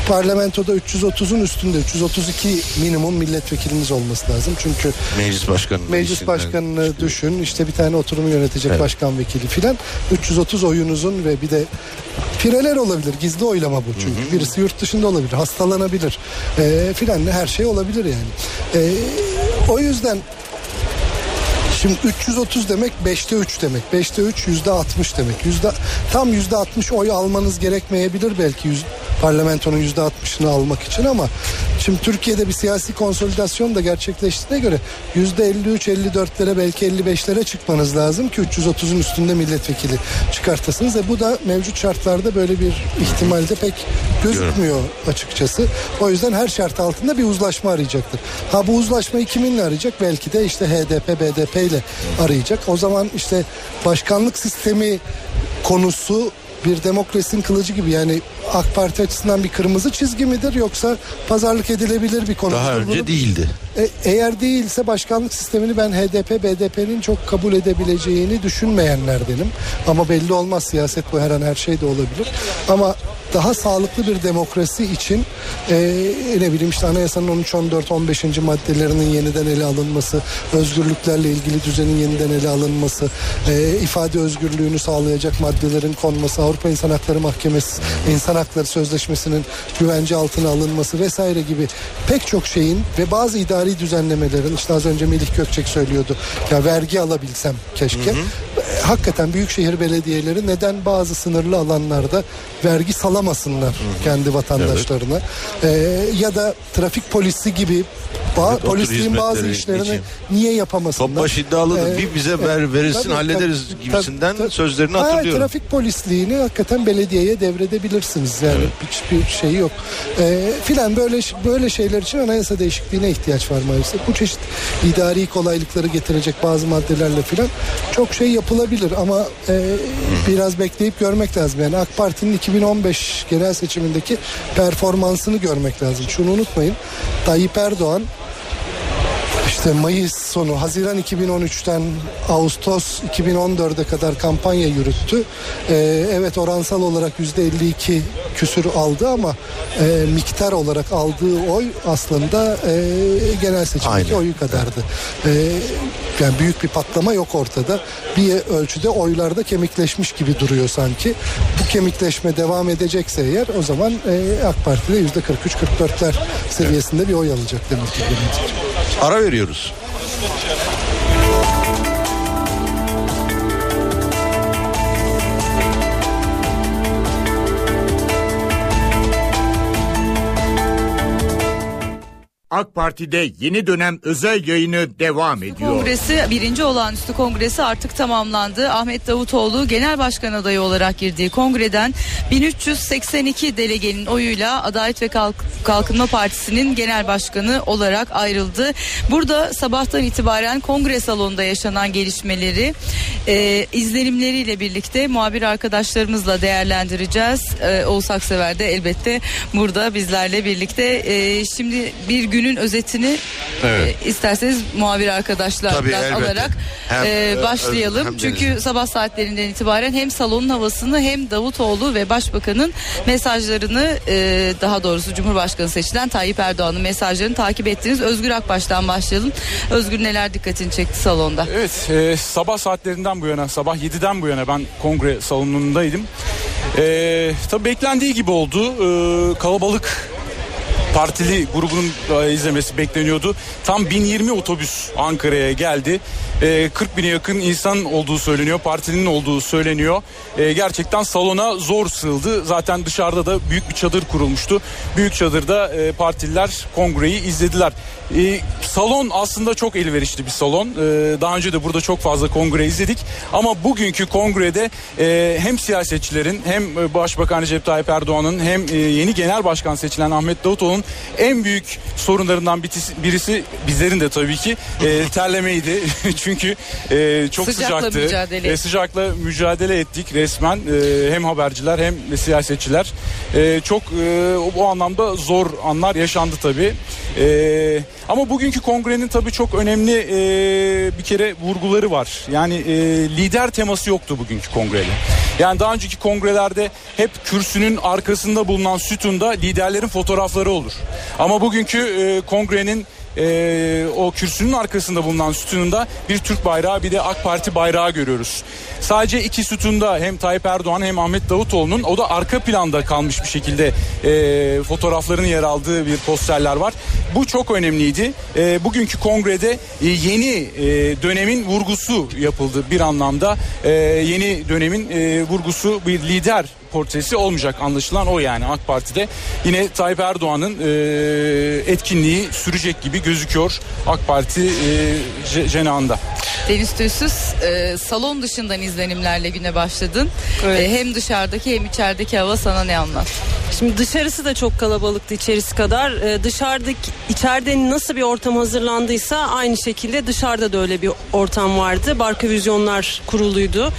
parlamentoda 330'un üstünde 332 minimum milletvekilimiz olması lazım. Çünkü Meclis başkanı. Meclis başkanını düşün işte bir tane oturumu yönetecek Evet. başkan vekili filan 330 oyunuzun ve bir de pireler olabilir gizli oylama bu çünkü. Birisi yurt dışında olabilir hastalanabilir. E, filan her şey olabilir yani. E, o yüzden Şimdi 330 demek 5'te 3 demek. 5'te 3 yüzde 60 demek. Yüzde, tam yüzde 60 oy almanız gerekmeyebilir belki. Yüz, parlamentonun yüzde 60'ını almak için ama şimdi Türkiye'de bir siyasi konsolidasyon da gerçekleştiğine göre yüzde 53-54'lere belki 55'lere çıkmanız lazım ki 330'un üstünde milletvekili çıkartasınız. E bu da mevcut şartlarda böyle bir ihtimalde pek gözükmüyor açıkçası. O yüzden her şart altında bir uzlaşma arayacaktır. Ha bu uzlaşmayı kiminle arayacak? Belki de işte HDP, BDP ile arayacak. O zaman işte başkanlık sistemi konusu bir demokrasinin kılıcı gibi yani AK Parti açısından bir kırmızı çizgi midir yoksa pazarlık edilebilir bir konu Daha önce Bunu- değildi. e, eğer değilse başkanlık sistemini ben HDP, BDP'nin çok kabul edebileceğini düşünmeyenlerdenim. Ama belli olmaz siyaset bu her an her şey de olabilir. Ama daha sağlıklı bir demokrasi için e, ne bileyim işte anayasanın 13, 14, 15. maddelerinin yeniden ele alınması, özgürlüklerle ilgili düzenin yeniden ele alınması, e, ifade özgürlüğünü sağlayacak maddelerin konması, Avrupa İnsan Hakları Mahkemesi, İnsan Hakları Sözleşmesi'nin güvence altına alınması vesaire gibi pek çok şeyin ve bazı idari düzenlemelerin işte az önce Melih Gökçek söylüyordu ya vergi alabilsem keşke. hakikaten büyükşehir belediyeleri neden bazı sınırlı alanlarda vergi salamasınlar kendi vatandaşlarına E, ya da trafik polisi gibi ba- Evet, polisliğin bazı işlerini için. niye yapamasınlar? Topbaş iddialıdır. E, bir bize ver, verilsin tabii, hallederiz tabii, gibisinden tabii, sözlerini Hayır, hatırlıyorum. trafik polisliğini hakikaten belediyeye devredebilirsiniz yani hiçbir şey yok. Ee, filan böyle böyle şeyler için anayasa değişikliğine ihtiyaç var maalesef. Bu çeşit idari kolaylıkları getirecek bazı maddelerle filan çok şey yapılabilir ama e, biraz bekleyip görmek lazım. Yani AK Parti'nin 2015 genel seçimindeki performansını görmek lazım. Şunu unutmayın. Tayyip Erdoğan işte Mayıs sonu Haziran 2013'ten Ağustos 2014'e kadar kampanya yürüttü. Ee, evet oransal olarak %52 küsür aldı ama e, miktar olarak aldığı oy aslında e, genel seçimdeki oyu kadardı. Ee, yani büyük bir patlama yok ortada. Bir ölçüde oylarda kemikleşmiş gibi duruyor sanki. Bu kemikleşme devam edecekse eğer o zaman e, AK Parti'de %43-44'ler seviyesinde bir oy alacak demek ki. Ara veriyoruz. AK Parti'de yeni dönem özel yayını devam ediyor. Kongresi birinci olağanüstü kongresi artık tamamlandı. Ahmet Davutoğlu genel başkan adayı olarak girdiği kongreden 1382 delegenin oyuyla Adalet ve Kalk- Kalkınma Partisi'nin genel başkanı olarak ayrıldı. Burada sabahtan itibaren kongre salonunda yaşanan gelişmeleri e, izlenimleriyle birlikte muhabir arkadaşlarımızla değerlendireceğiz. E, Oğuz Aksever de elbette burada bizlerle birlikte. E, şimdi bir günün özetini Evet. e, isterseniz muhabir arkadaşlardan alarak Hem, e, e, başlayalım. hem Çünkü Deniz. sabah saatlerinden itibaren hem salonun havasını hem Davutoğlu ve Başbakan'ın mesajlarını e, daha doğrusu Cumhurbaşkanı seçilen Tayyip Erdoğan'ın mesajlarını takip ettiniz. Özgür Akbaş'tan başlayalım. Özgür neler dikkatini çekti salonda? Evet e, sabah saatlerinden bu yana sabah 7'den bu yana ben kongre salonundaydım. E, tabii beklendiği gibi oldu. E, kalabalık partili grubunun e, izlemesi bekleniyordu. Tam 1020 otobüs Ankara'ya geldi. E, 40 bine yakın insan olduğu söyleniyor. Partinin olduğu söyleniyor. E, gerçekten salona zor sığıldı. Zaten dışarıda da büyük bir çadır kurulmuştu. Büyük çadırda e, partililer kongreyi izlediler. E, salon aslında çok elverişli bir salon. E, daha önce de burada çok fazla kongre izledik. Ama bugünkü kongrede e, hem siyasetçilerin hem e, Başbakan Recep Tayyip Erdoğan'ın hem e, yeni genel başkan seçilen Ahmet Davutoğlu'nun en büyük sorunlarından birisi bizlerin de tabii ki e, terlemeydi. Çünkü e, çok Sıcakla sıcaktı. mücadele. E, sıcakla mücadele ettik resmen. E, hem haberciler hem siyasetçiler. E, çok e, bu anlamda zor anlar yaşandı tabii. E, ama bugünkü kongrenin tabii çok önemli e, bir kere vurguları var. Yani e, lider teması yoktu bugünkü kongrede. Yani daha önceki kongrelerde hep kürsünün arkasında bulunan sütunda liderlerin fotoğrafları olur. Ama bugünkü e, kongrenin e, o kürsünün arkasında bulunan sütununda bir Türk bayrağı bir de AK Parti bayrağı görüyoruz. Sadece iki sütunda hem Tayyip Erdoğan hem Ahmet Davutoğlu'nun o da arka planda kalmış bir şekilde e, fotoğrafların yer aldığı bir posterler var. Bu çok önemliydi. E, bugünkü kongrede e, yeni e, dönemin vurgusu yapıldı bir anlamda. E, yeni dönemin e, vurgusu bir lider portresi olmayacak anlaşılan o yani AK Parti'de. Yine Tayyip Erdoğan'ın e, etkinliği sürecek gibi gözüküyor AK Parti e, ce- cenahında. Deniz Tüysüz e, salon dışından izlenimlerle güne başladın. E, hem dışarıdaki hem içerideki hava sana ne anlat? Şimdi dışarısı da çok kalabalıktı içerisi kadar. Ee, dışarıdaki içeride nasıl bir ortam hazırlandıysa aynı şekilde dışarıda da öyle bir ortam vardı. Barka vizyonlar kuruluydu.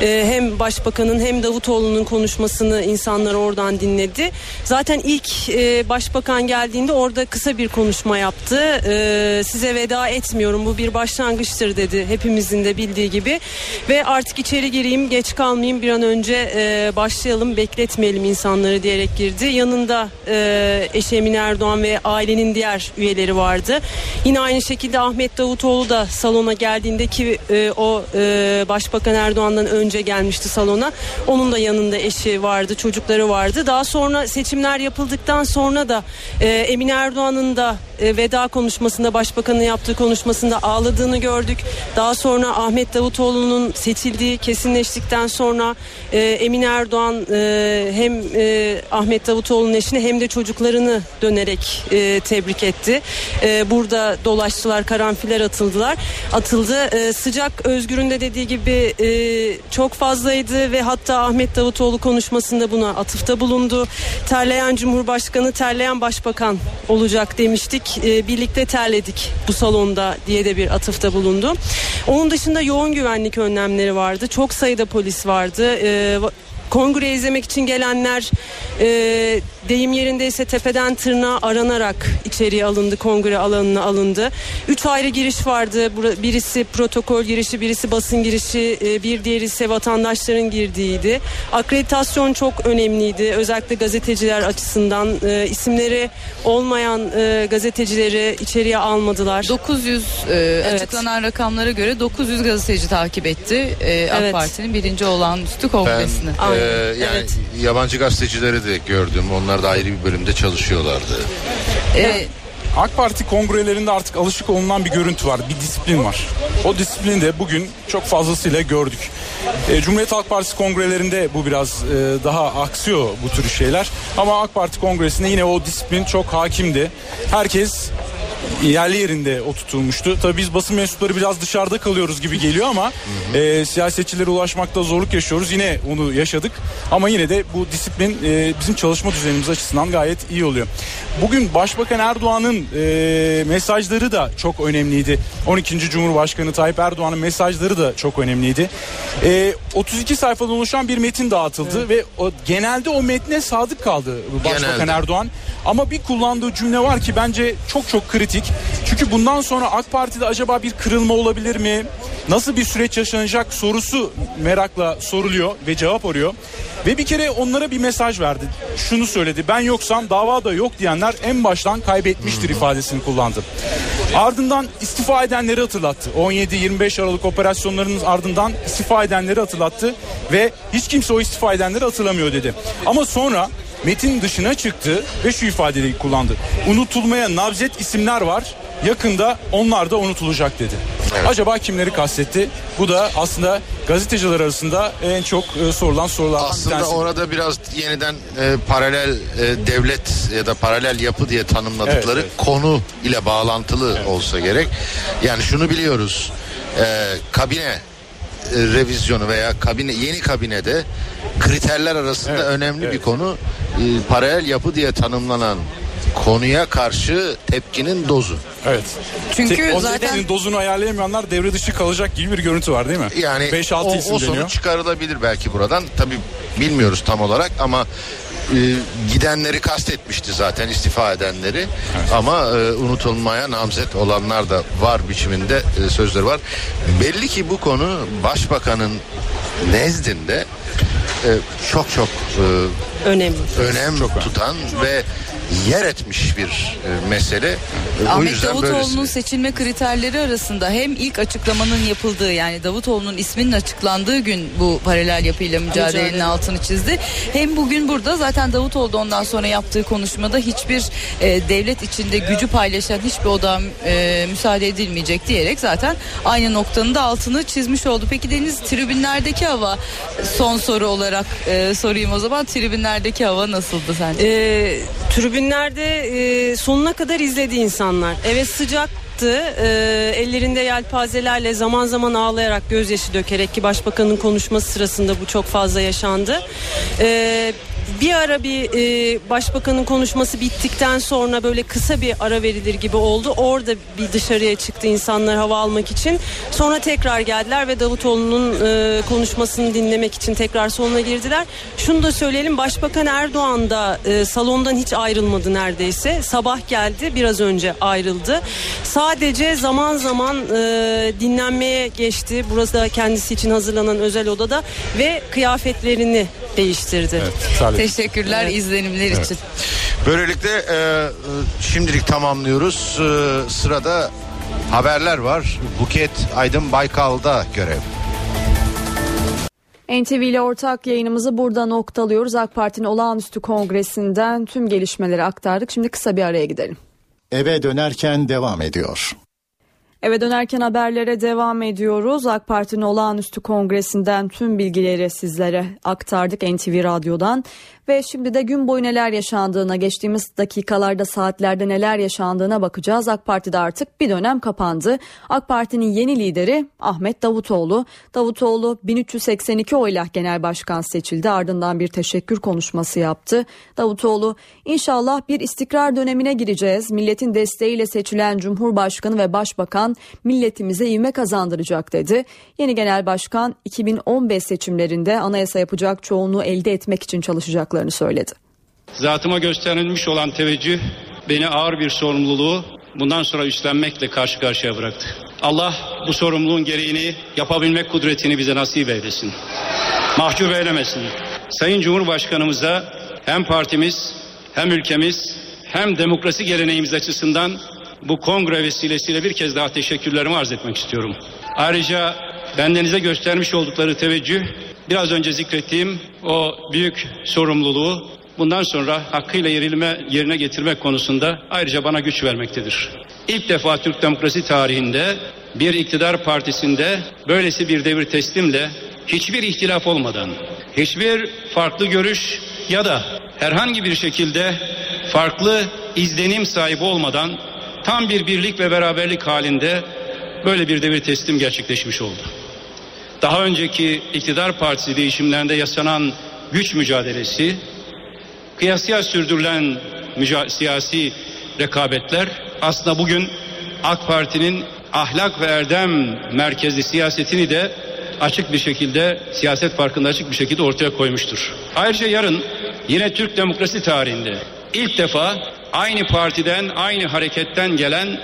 Ee, hem başbakanın hem Davutoğlu'nun konuşmasını insanlar oradan dinledi. Zaten ilk e, başbakan geldiğinde orada kısa bir konuşma yaptı. Ee, size veda etmiyorum bu bir başlangıçtır dedi hepimizin de bildiği gibi. Ve artık içeri gireyim geç kalmayayım bir an önce e, başlayalım bekletmeyelim insanları diyerek girdi. Yanında e, eşi Emine Erdoğan ve ailenin diğer üyeleri vardı. Yine aynı şekilde Ahmet Davutoğlu da salona geldiğinde ki e, o e, Başbakan Erdoğan'dan önce gelmişti salona. Onun da yanında eşi vardı, çocukları vardı. Daha sonra seçimler yapıldıktan sonra da e, Emine Erdoğan'ın da e, veda konuşmasında başbakanın yaptığı konuşmasında ağladığını gördük. Daha sonra Ahmet Davutoğlu'nun seçildiği kesinleştikten sonra e, Emine Erdoğan e, hem e, Ahmet Davutoğlu'nun eşini hem de çocuklarını dönerek e, tebrik etti. E, burada dolaştılar, karanfiller atıldılar. Atıldı. E, sıcak Özgür'ün de dediği gibi e, çok fazlaydı ve hatta Ahmet Davutoğlu konuşmasında buna atıfta bulundu. Terleyen Cumhurbaşkanı, terleyen Başbakan olacak demiştik. E, birlikte terledik bu salonda diye de bir atıfta bulundu. Onun dışında yoğun güvenlik önlemleri vardı. Çok sayıda polis vardı. E, Kongreyi izlemek için gelenler e, deyim yerindeyse tepeden tırnağa aranarak içeriye alındı, kongre alanına alındı. Üç ayrı giriş vardı. Birisi protokol girişi, birisi basın girişi, e, bir diğeri ise vatandaşların girdiğiydi. Akreditasyon çok önemliydi. Özellikle gazeteciler açısından e, isimleri olmayan e, gazetecileri içeriye almadılar. 900 e, açıklanan rakamlara göre 900 gazeteci takip etti e, AK Evet. Parti'nin birinci olağanüstü Ben kongresini. e, yani yabancı gazetecileri de gördüm. Onlar da ayrı bir bölümde çalışıyorlardı. AK Parti kongrelerinde artık alışık olunan bir görüntü var. Bir disiplin var. O disiplini de bugün çok fazlasıyla gördük. E, Cumhuriyet Halk Partisi kongrelerinde bu biraz e, daha aksıyor bu tür şeyler. Ama AK Parti kongresinde yine o disiplin çok hakimdi. Herkes yerli yerinde oturtulmuştu. Tabii biz basın mensupları biraz dışarıda kalıyoruz gibi geliyor ama e, siyasetçilere ulaşmakta zorluk yaşıyoruz. Yine onu yaşadık ama yine de bu disiplin e, bizim çalışma düzenimiz açısından gayet iyi oluyor. Bugün Başbakan Erdoğan'ın e, mesajları da çok önemliydi. 12. Cumhurbaşkanı Tayyip Erdoğan'ın mesajları da çok önemliydi. E, 32 sayfadan oluşan bir metin dağıtıldı ve o, genelde o metne sadık kaldı Başbakan Genelde. Erdoğan. Ama bir kullandığı cümle var ki bence çok çok kritik. Çünkü bundan sonra AK Parti'de acaba bir kırılma olabilir mi? Nasıl bir süreç yaşanacak sorusu merakla soruluyor ve cevap arıyor. Ve bir kere onlara bir mesaj verdi. Şunu söyledi. Ben yoksam dava da yok diyenler en baştan kaybetmiştir ifadesini kullandı. Ardından istifa edenleri hatırlattı. 17-25 Aralık operasyonlarının ardından istifa edenleri hatırlattı ve hiç kimse o istifa edenleri hatırlamıyor dedi. Ama sonra metin dışına çıktı ve şu ifadeyi kullandı. Unutulmaya nabzet isimler var. Yakında onlar da unutulacak dedi. Acaba kimleri kastetti? Bu da aslında gazeteciler arasında en çok e, sorulan sorulardan bir Aslında tanesi. orada biraz yeniden e, paralel e, devlet ya da paralel yapı diye tanımladıkları Evet, evet. konu ile bağlantılı olsa gerek. Yani şunu biliyoruz. E, kabine revizyonu veya kabine yeni kabinede kriterler arasında önemli bir konu e, paralel yapı diye tanımlanan konuya karşı tepkinin dozu. Evet. Çünkü Te- o zaten- tepkinin dozunu ayarlayamayanlar devre dışı kalacak gibi bir görüntü var değil mi? Yani 5-6 o, isim o deniyor. sonuç çıkarılabilir belki buradan. Tabi bilmiyoruz tam olarak ama e, gidenleri kastetmişti zaten istifa edenleri. Ama e, unutulmaya namzet olanlar da var biçiminde e, sözleri var. Belli ki bu konu başbakanın nezdinde e, çok çok e, önemli. önem tutan ve yer etmiş bir e, mesele. E, o Ahmet yüzden Davutoğlu'nun seçilme kriterleri arasında hem ilk açıklamanın yapıldığı yani Davutoğlu'nun isminin açıklandığı gün bu paralel yapıyla mücadelenin Mücadele. altını çizdi. Hem bugün burada zaten Davutoğlu da ondan sonra yaptığı konuşmada hiçbir e, devlet içinde gücü paylaşan hiçbir oda e, müsaade edilmeyecek diyerek zaten aynı noktanın da altını çizmiş oldu. Peki Deniz tribünlerdeki hava son soru olarak e, sorayım o zaman tribünlerdeki hava nasıldı sence? Ee, tribünlerde e, sonuna kadar izledi insanlar. Evet sıcaktı. Ee, ellerinde yelpazelerle zaman zaman ağlayarak gözyaşı dökerek ki başbakanın konuşması sırasında bu çok fazla yaşandı. Ee, bir ara bir e, başbakanın konuşması bittikten sonra böyle kısa bir ara verilir gibi oldu. Orada bir dışarıya çıktı insanlar hava almak için. Sonra tekrar geldiler ve Davutoğlu'nun e, konuşmasını dinlemek için tekrar salona girdiler. Şunu da söyleyelim Başbakan Erdoğan da e, salondan hiç ayrılmadı neredeyse. Sabah geldi biraz önce ayrıldı. Sadece zaman zaman e, dinlenmeye geçti. Burası da kendisi için hazırlanan özel odada ve kıyafetlerini değiştirdi. Teşekkürler izlenimler için. Böylelikle e, şimdilik tamamlıyoruz. E, sırada haberler var. Buket Aydın Baykal'da görev. NTV ile ortak yayınımızı burada noktalıyoruz. AK Parti'nin olağanüstü kongresinden tüm gelişmeleri aktardık. Şimdi kısa bir araya gidelim. eve dönerken devam ediyor. Eve dönerken haberlere devam ediyoruz. AK Parti'nin olağanüstü kongresinden tüm bilgileri sizlere aktardık NTV Radyo'dan. Ve şimdi de gün boyu neler yaşandığına, geçtiğimiz dakikalarda, saatlerde neler yaşandığına bakacağız. AK Parti'de artık bir dönem kapandı. AK Parti'nin yeni lideri Ahmet Davutoğlu. Davutoğlu 1382 oyla genel başkan seçildi. Ardından bir teşekkür konuşması yaptı. Davutoğlu inşallah bir istikrar dönemine gireceğiz. Milletin desteğiyle seçilen Cumhurbaşkanı ve Başbakan milletimize ivme kazandıracak dedi. Yeni genel başkan 2015 seçimlerinde anayasa yapacak çoğunluğu elde etmek için çalışacaklarını söyledi. Zatıma gösterilmiş olan teveccüh beni ağır bir sorumluluğu bundan sonra üstlenmekle karşı karşıya bıraktı. Allah bu sorumluluğun gereğini yapabilmek kudretini bize nasip eylesin. Mahcup eylemesin. Sayın Cumhurbaşkanımıza hem partimiz hem ülkemiz hem demokrasi geleneğimiz açısından bu kongre vesilesiyle bir kez daha teşekkürlerimi arz etmek istiyorum. Ayrıca bendenize göstermiş oldukları teveccüh biraz önce zikrettiğim o büyük sorumluluğu bundan sonra hakkıyla yerilme, yerine getirmek konusunda ayrıca bana güç vermektedir. İlk defa Türk demokrasi tarihinde bir iktidar partisinde böylesi bir devir teslimle hiçbir ihtilaf olmadan, hiçbir farklı görüş ya da herhangi bir şekilde farklı izlenim sahibi olmadan tam bir birlik ve beraberlik halinde böyle bir devir teslim gerçekleşmiş oldu. Daha önceki iktidar partisi değişimlerinde yaşanan güç mücadelesi, kıyasıya sürdürülen müca- siyasi rekabetler aslında bugün AK Parti'nin ahlak ve erdem merkezli siyasetini de açık bir şekilde siyaset farkında açık bir şekilde ortaya koymuştur. Ayrıca yarın yine Türk demokrasi tarihinde ilk defa aynı partiden aynı hareketten gelen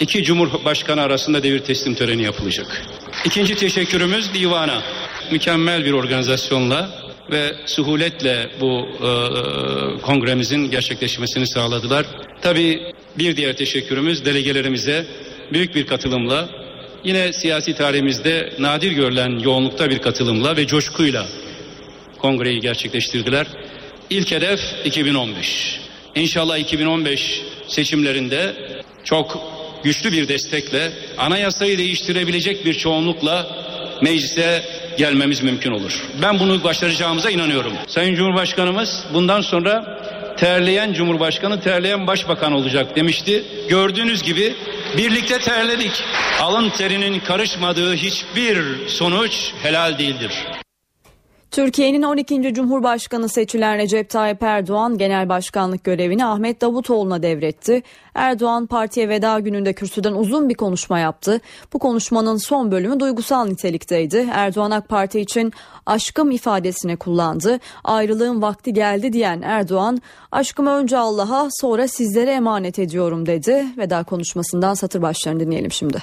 iki cumhurbaşkanı arasında devir teslim töreni yapılacak. İkinci teşekkürümüz divana. Mükemmel bir organizasyonla ve suhuletle bu e, kongremizin gerçekleşmesini sağladılar. Tabii bir diğer teşekkürümüz delegelerimize büyük bir katılımla yine siyasi tarihimizde nadir görülen yoğunlukta bir katılımla ve coşkuyla kongreyi gerçekleştirdiler. İlk hedef 2015. İnşallah 2015 seçimlerinde çok güçlü bir destekle anayasayı değiştirebilecek bir çoğunlukla meclise gelmemiz mümkün olur. Ben bunu başaracağımıza inanıyorum. Sayın Cumhurbaşkanımız bundan sonra terleyen Cumhurbaşkanı terleyen Başbakan olacak demişti. Gördüğünüz gibi birlikte terledik. Alın terinin karışmadığı hiçbir sonuç helal değildir. Türkiye'nin 12. Cumhurbaşkanı seçilen Recep Tayyip Erdoğan genel başkanlık görevini Ahmet Davutoğlu'na devretti. Erdoğan partiye veda gününde kürsüden uzun bir konuşma yaptı. Bu konuşmanın son bölümü duygusal nitelikteydi. Erdoğan AK Parti için aşkım ifadesini kullandı. Ayrılığın vakti geldi diyen Erdoğan, aşkımı önce Allah'a sonra sizlere emanet ediyorum dedi. Veda konuşmasından satır başlarını dinleyelim şimdi.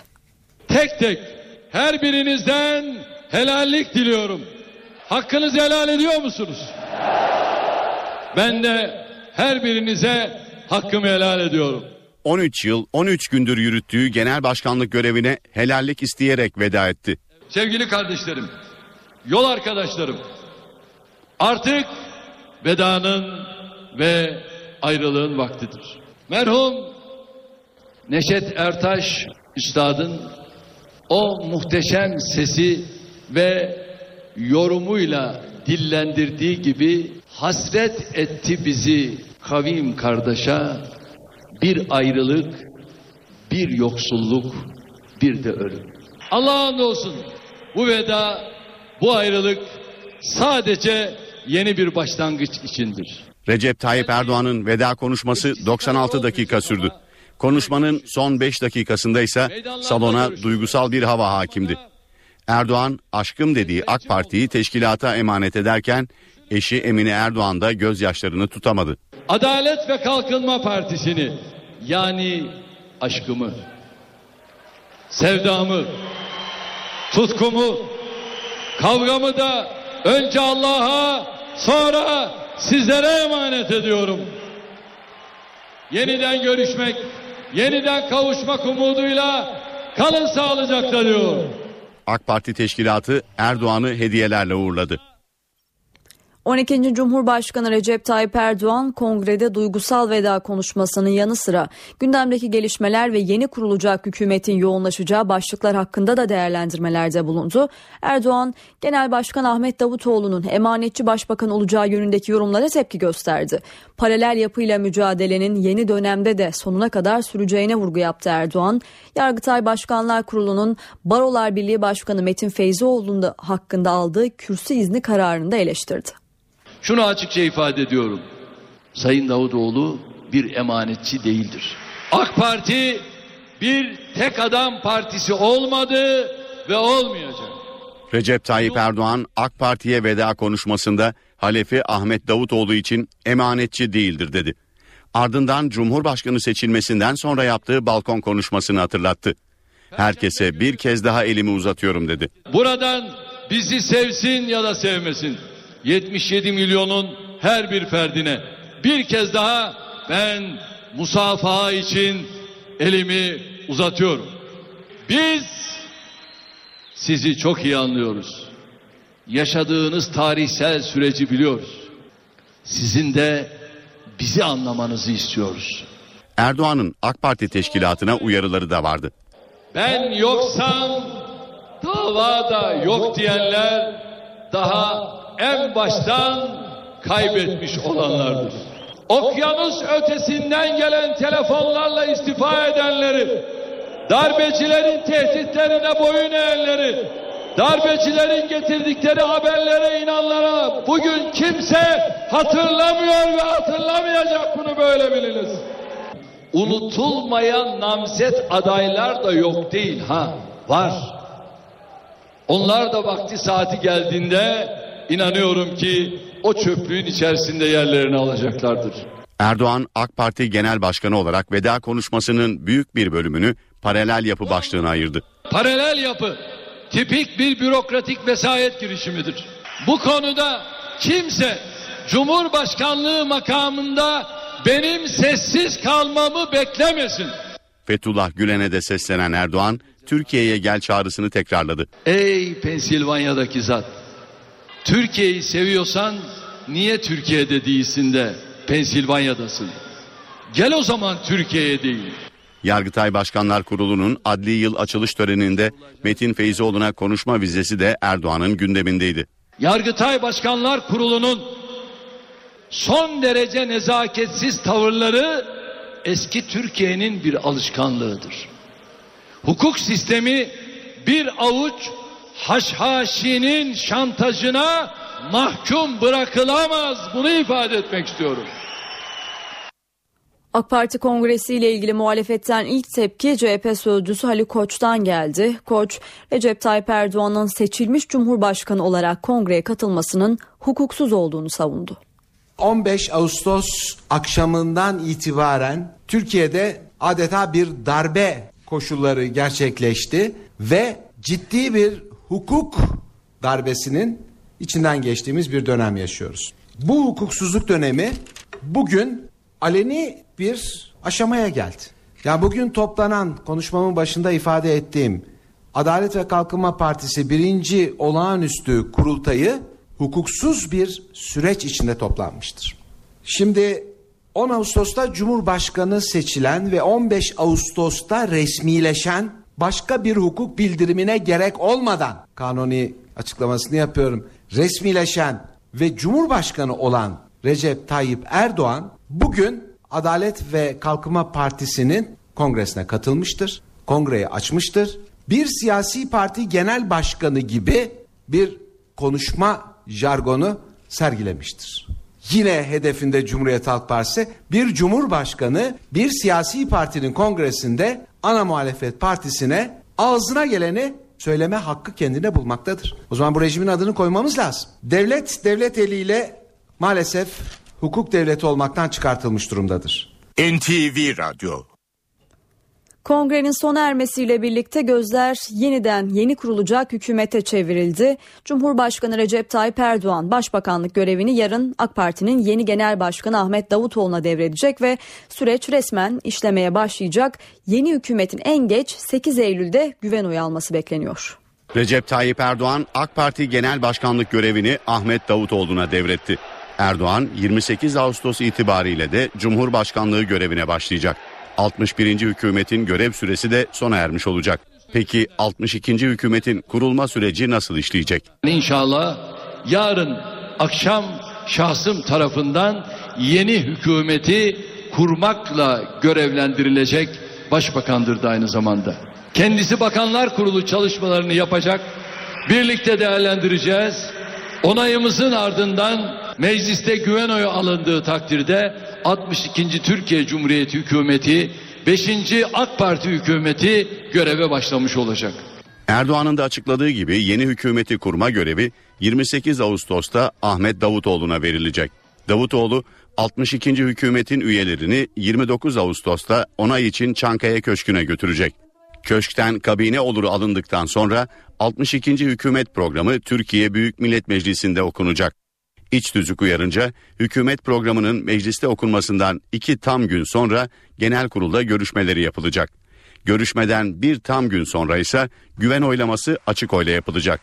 Tek tek her birinizden helallik diliyorum. Hakkınızı helal ediyor musunuz? Ben de her birinize hakkımı helal ediyorum. 13 yıl 13 gündür yürüttüğü genel başkanlık görevine helallik isteyerek veda etti. Sevgili kardeşlerim, yol arkadaşlarım, artık vedanın ve ayrılığın vaktidir. Merhum Neşet Ertaş Üstad'ın o muhteşem sesi ve yorumuyla dillendirdiği gibi hasret etti bizi kavim kardeşe bir ayrılık, bir yoksulluk, bir de ölüm. Allah'a olsun bu veda, bu ayrılık sadece yeni bir başlangıç içindir. Recep Tayyip Erdoğan'ın veda konuşması 96 dakika sürdü. Konuşmanın son 5 dakikasında ise salona duygusal bir hava hakimdi. Erdoğan aşkım dediği AK Parti'yi teşkilata emanet ederken eşi Emine Erdoğan da gözyaşlarını tutamadı. Adalet ve Kalkınma Partisi'ni yani aşkımı, sevdamı, tutkumu, kavgamı da önce Allah'a sonra sizlere emanet ediyorum. Yeniden görüşmek, yeniden kavuşmak umuduyla kalın sağlıcakla diyorum. AK Parti teşkilatı Erdoğan'ı hediyelerle uğurladı. 12. Cumhurbaşkanı Recep Tayyip Erdoğan kongrede duygusal veda konuşmasının yanı sıra gündemdeki gelişmeler ve yeni kurulacak hükümetin yoğunlaşacağı başlıklar hakkında da değerlendirmelerde bulundu. Erdoğan, Genel Başkan Ahmet Davutoğlu'nun emanetçi başbakan olacağı yönündeki yorumlara tepki gösterdi. Paralel yapıyla mücadelenin yeni dönemde de sonuna kadar süreceğine vurgu yaptı Erdoğan. Yargıtay Başkanlar Kurulu'nun Barolar Birliği Başkanı Metin Feyzioğlu'nun hakkında aldığı kürsü izni kararını da eleştirdi. Şunu açıkça ifade ediyorum. Sayın Davutoğlu bir emanetçi değildir. AK Parti bir tek adam partisi olmadı ve olmayacak. Recep Tayyip Erdoğan AK Parti'ye veda konuşmasında Halefi Ahmet Davutoğlu için emanetçi değildir dedi. Ardından Cumhurbaşkanı seçilmesinden sonra yaptığı balkon konuşmasını hatırlattı. Herkese bir kez daha elimi uzatıyorum dedi. Buradan bizi sevsin ya da sevmesin. 77 milyonun her bir ferdine bir kez daha ben musafaha için elimi uzatıyorum. Biz sizi çok iyi anlıyoruz. Yaşadığınız tarihsel süreci biliyoruz. Sizin de bizi anlamanızı istiyoruz. Erdoğan'ın AK Parti teşkilatına uyarıları da vardı. Ben yoksam dava da yok diyenler daha en baştan kaybetmiş olanlardır. Okyanus ötesinden gelen telefonlarla istifa edenleri, darbecilerin tehditlerine boyun eğenleri, darbecilerin getirdikleri haberlere inanlara bugün kimse hatırlamıyor ve hatırlamayacak bunu böyle biliniz. Unutulmayan namzet adaylar da yok değil ha var. Onlar da vakti saati geldiğinde inanıyorum ki o çöplüğün içerisinde yerlerini alacaklardır. Erdoğan AK Parti Genel Başkanı olarak veda konuşmasının büyük bir bölümünü paralel yapı başlığına ayırdı. Paralel yapı tipik bir bürokratik vesayet girişimidir. Bu konuda kimse Cumhurbaşkanlığı makamında benim sessiz kalmamı beklemesin. Fethullah Gülen'e de seslenen Erdoğan, Türkiye'ye gel çağrısını tekrarladı. Ey Pensilvanya'daki zat. Türkiye'yi seviyorsan niye Türkiye'de değilsin de Pensilvanya'dasın? Gel o zaman Türkiye'ye değil. Yargıtay Başkanlar Kurulu'nun adli yıl açılış töreninde Metin Feyzioğlu'na konuşma vizesi de Erdoğan'ın gündemindeydi. Yargıtay Başkanlar Kurulu'nun son derece nezaketsiz tavırları eski Türkiye'nin bir alışkanlığıdır. Hukuk sistemi bir avuç haşhaşinin şantajına mahkum bırakılamaz. Bunu ifade etmek istiyorum. AK Parti kongresi ile ilgili muhalefetten ilk tepki CHP sözcüsü Ali Koç'tan geldi. Koç, Recep Tayyip Erdoğan'ın seçilmiş cumhurbaşkanı olarak kongreye katılmasının hukuksuz olduğunu savundu. 15 Ağustos akşamından itibaren Türkiye'de adeta bir darbe koşulları gerçekleşti ve ciddi bir hukuk darbesinin içinden geçtiğimiz bir dönem yaşıyoruz. Bu hukuksuzluk dönemi bugün aleni bir aşamaya geldi. Ya bugün toplanan konuşmamın başında ifade ettiğim Adalet ve Kalkınma Partisi birinci olağanüstü kurultayı hukuksuz bir süreç içinde toplanmıştır. Şimdi 10 Ağustos'ta Cumhurbaşkanı seçilen ve 15 Ağustos'ta resmileşen başka bir hukuk bildirimine gerek olmadan kanuni açıklamasını yapıyorum. Resmileşen ve Cumhurbaşkanı olan Recep Tayyip Erdoğan bugün Adalet ve Kalkınma Partisi'nin kongresine katılmıştır. Kongreyi açmıştır. Bir siyasi parti genel başkanı gibi bir konuşma jargonu sergilemiştir. Yine hedefinde Cumhuriyet Halk Partisi bir cumhurbaşkanı bir siyasi partinin kongresinde ana muhalefet partisine ağzına geleni söyleme hakkı kendine bulmaktadır. O zaman bu rejimin adını koymamız lazım. Devlet devlet eliyle maalesef hukuk devleti olmaktan çıkartılmış durumdadır. NTV Radyo Kongrenin sona ermesiyle birlikte gözler yeniden yeni kurulacak hükümete çevrildi. Cumhurbaşkanı Recep Tayyip Erdoğan başbakanlık görevini yarın AK Parti'nin yeni genel başkanı Ahmet Davutoğlu'na devredecek ve süreç resmen işlemeye başlayacak. Yeni hükümetin en geç 8 Eylül'de güven oyu alması bekleniyor. Recep Tayyip Erdoğan AK Parti Genel Başkanlık görevini Ahmet Davutoğlu'na devretti. Erdoğan 28 Ağustos itibariyle de Cumhurbaşkanlığı görevine başlayacak. 61. hükümetin görev süresi de sona ermiş olacak. Peki 62. hükümetin kurulma süreci nasıl işleyecek? İnşallah yarın akşam şahsım tarafından yeni hükümeti kurmakla görevlendirilecek başbakandır da aynı zamanda. Kendisi bakanlar kurulu çalışmalarını yapacak. Birlikte değerlendireceğiz. Onayımızın ardından mecliste güven oyu alındığı takdirde 62. Türkiye Cumhuriyeti hükümeti 5. AK Parti hükümeti göreve başlamış olacak. Erdoğan'ın da açıkladığı gibi yeni hükümeti kurma görevi 28 Ağustos'ta Ahmet Davutoğlu'na verilecek. Davutoğlu 62. hükümetin üyelerini 29 Ağustos'ta onay için Çankaya Köşkü'ne götürecek. Köşkten kabine oluru alındıktan sonra 62. hükümet programı Türkiye Büyük Millet Meclisi'nde okunacak. İç tüzük uyarınca hükümet programının mecliste okunmasından iki tam gün sonra genel kurulda görüşmeleri yapılacak. Görüşmeden bir tam gün sonra ise güven oylaması açık oyla yapılacak.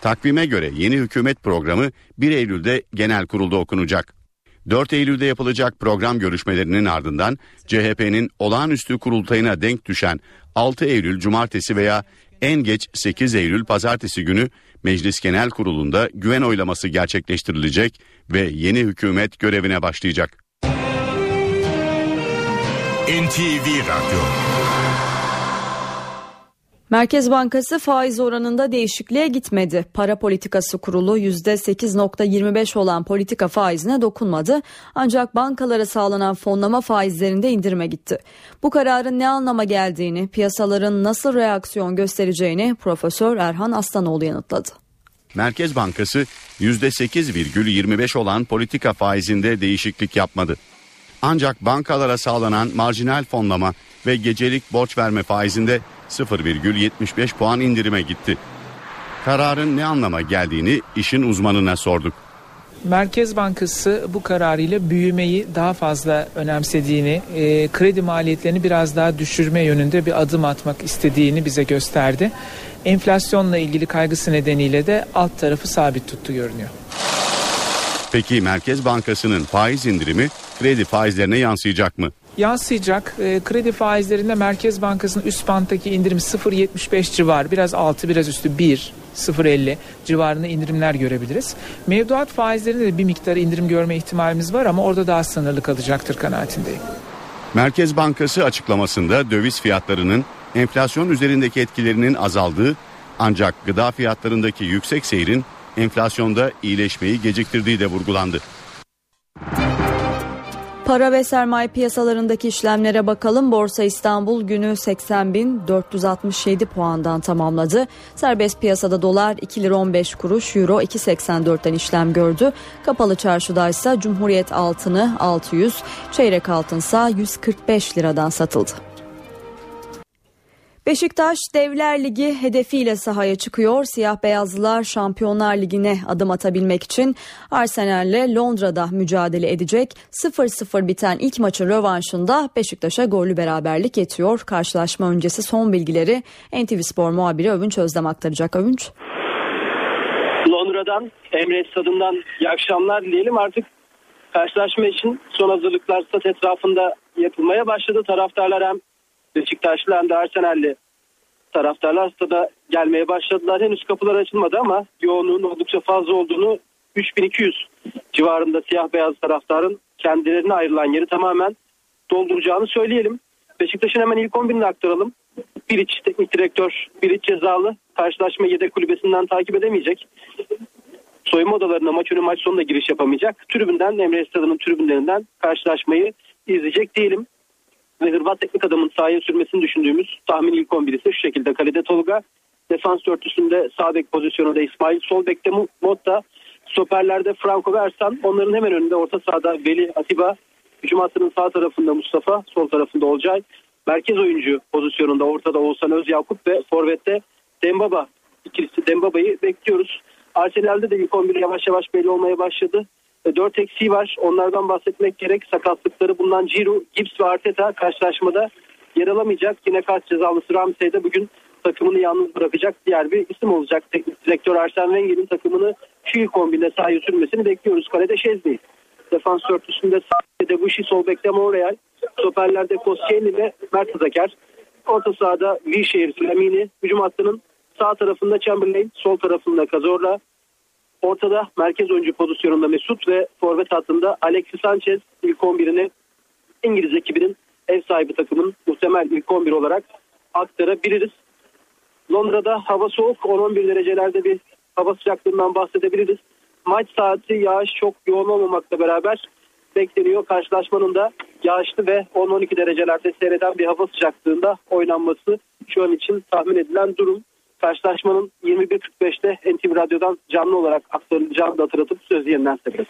Takvime göre yeni hükümet programı 1 Eylül'de genel kurulda okunacak. 4 Eylül'de yapılacak program görüşmelerinin ardından CHP'nin olağanüstü kurultayına denk düşen 6 Eylül Cumartesi veya en geç 8 Eylül Pazartesi günü Meclis Genel Kurulu'nda güven oylaması gerçekleştirilecek ve yeni hükümet görevine başlayacak. NTV Radyo Merkez Bankası faiz oranında değişikliğe gitmedi. Para Politikası Kurulu %8.25 olan politika faizine dokunmadı. Ancak bankalara sağlanan fonlama faizlerinde indirime gitti. Bu kararın ne anlama geldiğini, piyasaların nasıl reaksiyon göstereceğini Profesör Erhan Aslanoğlu yanıtladı. Merkez Bankası %8,25 olan politika faizinde değişiklik yapmadı. Ancak bankalara sağlanan marjinal fonlama ve gecelik borç verme faizinde 0,75 puan indirime gitti. Kararın ne anlama geldiğini işin uzmanına sorduk. Merkez Bankası bu kararıyla büyümeyi daha fazla önemsediğini, e, kredi maliyetlerini biraz daha düşürme yönünde bir adım atmak istediğini bize gösterdi. Enflasyonla ilgili kaygısı nedeniyle de alt tarafı sabit tuttu görünüyor. Peki Merkez Bankası'nın faiz indirimi kredi faizlerine yansıyacak mı? Yansıyacak. E, kredi faizlerinde Merkez Bankası'nın üst banttaki indirim 0.75 civarı, biraz altı biraz üstü 1, 0.50 civarında indirimler görebiliriz. Mevduat faizlerinde de bir miktar indirim görme ihtimalimiz var ama orada daha sınırlı kalacaktır kanaatindeyim. Merkez Bankası açıklamasında döviz fiyatlarının enflasyon üzerindeki etkilerinin azaldığı ancak gıda fiyatlarındaki yüksek seyrin enflasyonda iyileşmeyi geciktirdiği de vurgulandı. Para ve sermaye piyasalarındaki işlemlere bakalım. Borsa İstanbul günü 80.467 puandan tamamladı. Serbest piyasada dolar 2 lira 15 kuruş, euro 2.84'ten işlem gördü. Kapalı çarşıda ise Cumhuriyet altını 600, çeyrek altınsa 145 liradan satıldı. Beşiktaş Devler Ligi hedefiyle sahaya çıkıyor. Siyah beyazlılar Şampiyonlar Ligi'ne adım atabilmek için Arsenal'le Londra'da mücadele edecek. 0-0 biten ilk maçın rövanşında Beşiktaş'a gollü beraberlik yetiyor. Karşılaşma öncesi son bilgileri NTV Spor muhabiri Övünç Özdem aktaracak. Övünç. Londra'dan Emre Stadından iyi akşamlar dileyelim. Artık karşılaşma için son hazırlıklar stat etrafında yapılmaya başladı. Taraftarlar hem Beşiktaşlı hem de Arsenal'li taraftarlar stada gelmeye başladılar. Henüz kapılar açılmadı ama yoğunluğun oldukça fazla olduğunu 3200 civarında siyah beyaz taraftarın kendilerine ayrılan yeri tamamen dolduracağını söyleyelim. Beşiktaş'ın hemen ilk 11'ini aktaralım. Biriç teknik direktör, Biriç cezalı. Karşılaşma yedek kulübesinden takip edemeyecek. Soyunma odalarına maç önü maç sonunda giriş yapamayacak. Tribünden, Emre Stadı'nın tribünlerinden karşılaşmayı izleyecek değilim ve Hırvat teknik adamın sahaya sürmesini düşündüğümüz tahmin ilk 11 ise şu şekilde. Kalede Tolga, defans dörtlüsünde sağ bek pozisyonunda İsmail, sol bekte Motta, stoperlerde Franco ve Ersan. Onların hemen önünde orta sahada Veli Atiba, hücum hattının sağ tarafında Mustafa, sol tarafında Olcay. Merkez oyuncu pozisyonunda ortada Oğuzhan Özyakup ve forvette Dembaba. İkilisi Dembaba'yı bekliyoruz. Arsenal'de de ilk 11 yavaş yavaş belli olmaya başladı. 4 eksiği var. Onlardan bahsetmek gerek. Sakatlıkları bundan Ciro, Gibbs ve Arteta karşılaşmada yer alamayacak. Yine kart cezalısı Ramsey de bugün takımını yalnız bırakacak diğer bir isim olacak. Teknik direktör Arsene Wenger'in takımını şu ilk kombinde sahaya sürmesini bekliyoruz. Kalede Şezli. Defans dörtlüsünde sahada Bushi, sol bekte Monreal. Stoperlerde ve Mert Zaker. Orta sahada Vişehir, Flamini. Hücum hattının sağ tarafında Chamberlain, sol tarafında Cazorla. Ortada merkez oyuncu pozisyonunda Mesut ve forvet hattında Alexis Sanchez ilk 11'ini İngiliz ekibinin ev sahibi takımın muhtemel ilk 11 olarak aktarabiliriz. Londra'da hava soğuk 10-11 derecelerde bir hava sıcaklığından bahsedebiliriz. Maç saati yağış çok yoğun olmamakla beraber bekleniyor. Karşılaşmanın da yağışlı ve 10-12 derecelerde seyreden bir hava sıcaklığında oynanması şu an için tahmin edilen durum. Karşılaşmanın 21.45'te NTV Radyo'dan canlı olarak aktarılacağını da hatırlatıp sözü yeniden size.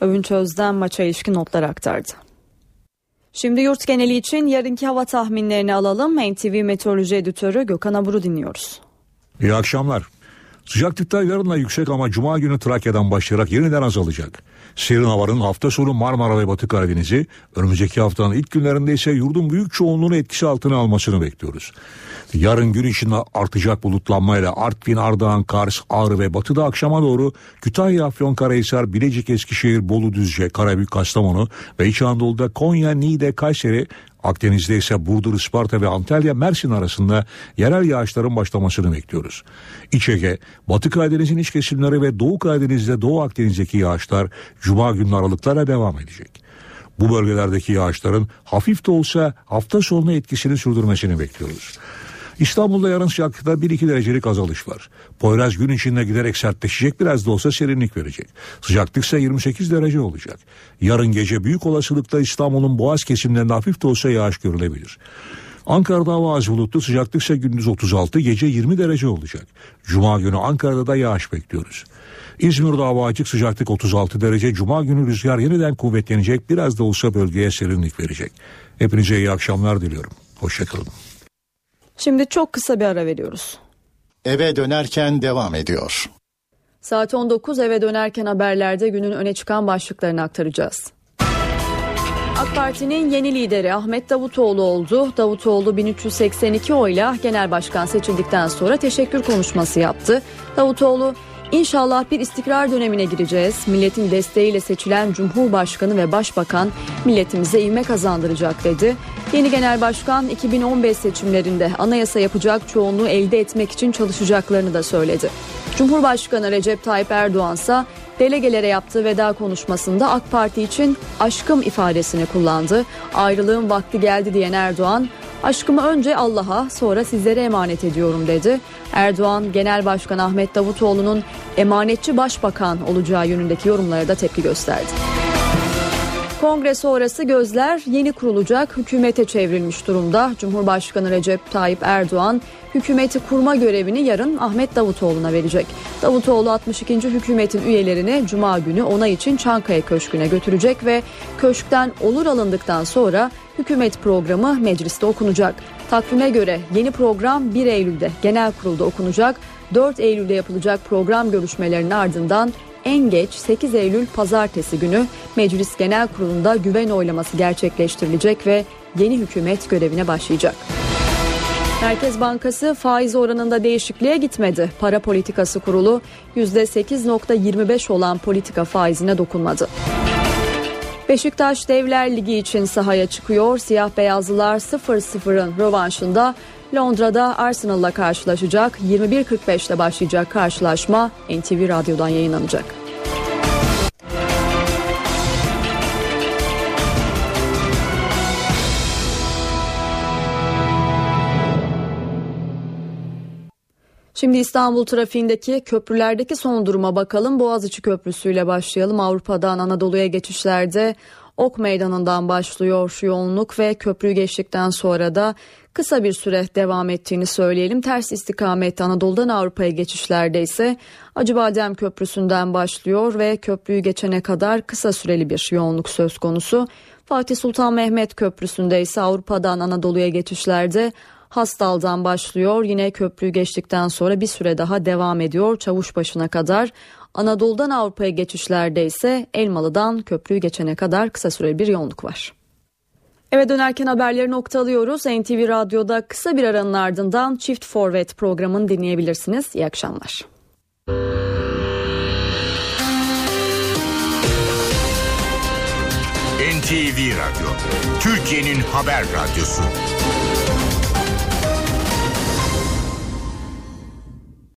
Övünç Özden maça ilişkin notlar aktardı. Şimdi yurt geneli için yarınki hava tahminlerini alalım. NTV Meteoroloji Editörü Gökhan Abur'u dinliyoruz. İyi akşamlar. Sıcaklıklar yarınla yüksek ama cuma günü Trakya'dan başlayarak yeniden azalacak. Serin havanın hafta sonu Marmara ve Batı Karadeniz'i, önümüzdeki haftanın ilk günlerinde ise yurdun büyük çoğunluğunu etkisi altına almasını bekliyoruz. Yarın gün içinde artacak bulutlanmayla Artvin, Ardahan, Kars, Ağrı ve Batı'da akşama doğru Kütahya, Afyonkarahisar, Bilecik, Eskişehir, Bolu, Düzce, Karabük, Kastamonu ve İç Anadolu'da Konya, Niğde, Kayseri, Akdeniz'de ise Burdur, Isparta ve Antalya, Mersin arasında yerel yağışların başlamasını bekliyoruz. İç Ege, Batı Karadeniz'in iç kesimleri ve Doğu Karadeniz'de Doğu Akdeniz'deki yağışlar Cuma günü aralıklarla devam edecek. Bu bölgelerdeki yağışların hafif de olsa hafta sonuna etkisini sürdürmesini bekliyoruz. İstanbul'da yarın sıcaklıkta 1-2 derecelik azalış var. Poyraz gün içinde giderek sertleşecek biraz da olsa serinlik verecek. Sıcaklık ise 28 derece olacak. Yarın gece büyük olasılıkla İstanbul'un boğaz kesimlerinde hafif de olsa yağış görülebilir. Ankara'da hava az bulutlu sıcaklık ise gündüz 36 gece 20 derece olacak. Cuma günü Ankara'da da yağış bekliyoruz. İzmir'de hava açık sıcaklık 36 derece. Cuma günü rüzgar yeniden kuvvetlenecek biraz da olsa bölgeye serinlik verecek. Hepinize iyi akşamlar diliyorum. Hoşçakalın. Şimdi çok kısa bir ara veriyoruz. Eve dönerken devam ediyor. Saat 19 eve dönerken haberlerde günün öne çıkan başlıklarını aktaracağız. AK Parti'nin yeni lideri Ahmet Davutoğlu oldu. Davutoğlu 1382 oyla genel başkan seçildikten sonra teşekkür konuşması yaptı. Davutoğlu İnşallah bir istikrar dönemine gireceğiz. Milletin desteğiyle seçilen Cumhurbaşkanı ve Başbakan milletimize ivme kazandıracak dedi. Yeni Genel Başkan 2015 seçimlerinde anayasa yapacak çoğunluğu elde etmek için çalışacaklarını da söyledi. Cumhurbaşkanı Recep Tayyip Erdoğan ise delegelere yaptığı veda konuşmasında AK Parti için aşkım ifadesini kullandı. Ayrılığın vakti geldi diyen Erdoğan, aşkımı önce Allah'a sonra sizlere emanet ediyorum dedi. Erdoğan, Genel Başkan Ahmet Davutoğlu'nun emanetçi başbakan olacağı yönündeki yorumlara da tepki gösterdi. Kongre sonrası gözler yeni kurulacak hükümete çevrilmiş durumda. Cumhurbaşkanı Recep Tayyip Erdoğan hükümeti kurma görevini yarın Ahmet Davutoğlu'na verecek. Davutoğlu 62. hükümetin üyelerini cuma günü onay için Çankaya Köşkü'ne götürecek ve köşkten olur alındıktan sonra hükümet programı mecliste okunacak. Takvime göre yeni program 1 Eylül'de genel kurulda okunacak. 4 Eylül'de yapılacak program görüşmelerinin ardından en geç 8 Eylül pazartesi günü Meclis Genel Kurulu'nda güven oylaması gerçekleştirilecek ve yeni hükümet görevine başlayacak. Merkez Bankası faiz oranında değişikliğe gitmedi. Para Politikası Kurulu %8.25 olan politika faizine dokunmadı. Beşiktaş Devler Ligi için sahaya çıkıyor. Siyah beyazlılar 0-0'ın rövanşında Londra'da Arsenal'la karşılaşacak. 21.45'te başlayacak karşılaşma NTV Radyo'dan yayınlanacak. Şimdi İstanbul trafiğindeki köprülerdeki son duruma bakalım. Boğaziçi Köprüsü ile başlayalım. Avrupa'dan Anadolu'ya geçişlerde Ok Meydanı'ndan başlıyor yoğunluk ve köprüyü geçtikten sonra da kısa bir süre devam ettiğini söyleyelim. Ters istikamette Anadolu'dan Avrupa'ya geçişlerde ise Acıbadem Köprüsü'nden başlıyor ve köprüyü geçene kadar kısa süreli bir yoğunluk söz konusu. Fatih Sultan Mehmet Köprüsü'nde ise Avrupa'dan Anadolu'ya geçişlerde Hastal'dan başlıyor. Yine köprüyü geçtikten sonra bir süre daha devam ediyor Çavuşbaşı'na kadar. Anadolu'dan Avrupa'ya geçişlerde ise Elmalı'dan köprüyü geçene kadar kısa süreli bir yoğunluk var. Eve dönerken haberleri noktalıyoruz. NTV Radyo'da kısa bir aranın ardından Çift Forvet programını dinleyebilirsiniz. İyi akşamlar. NTV Radyo, Türkiye'nin haber radyosu.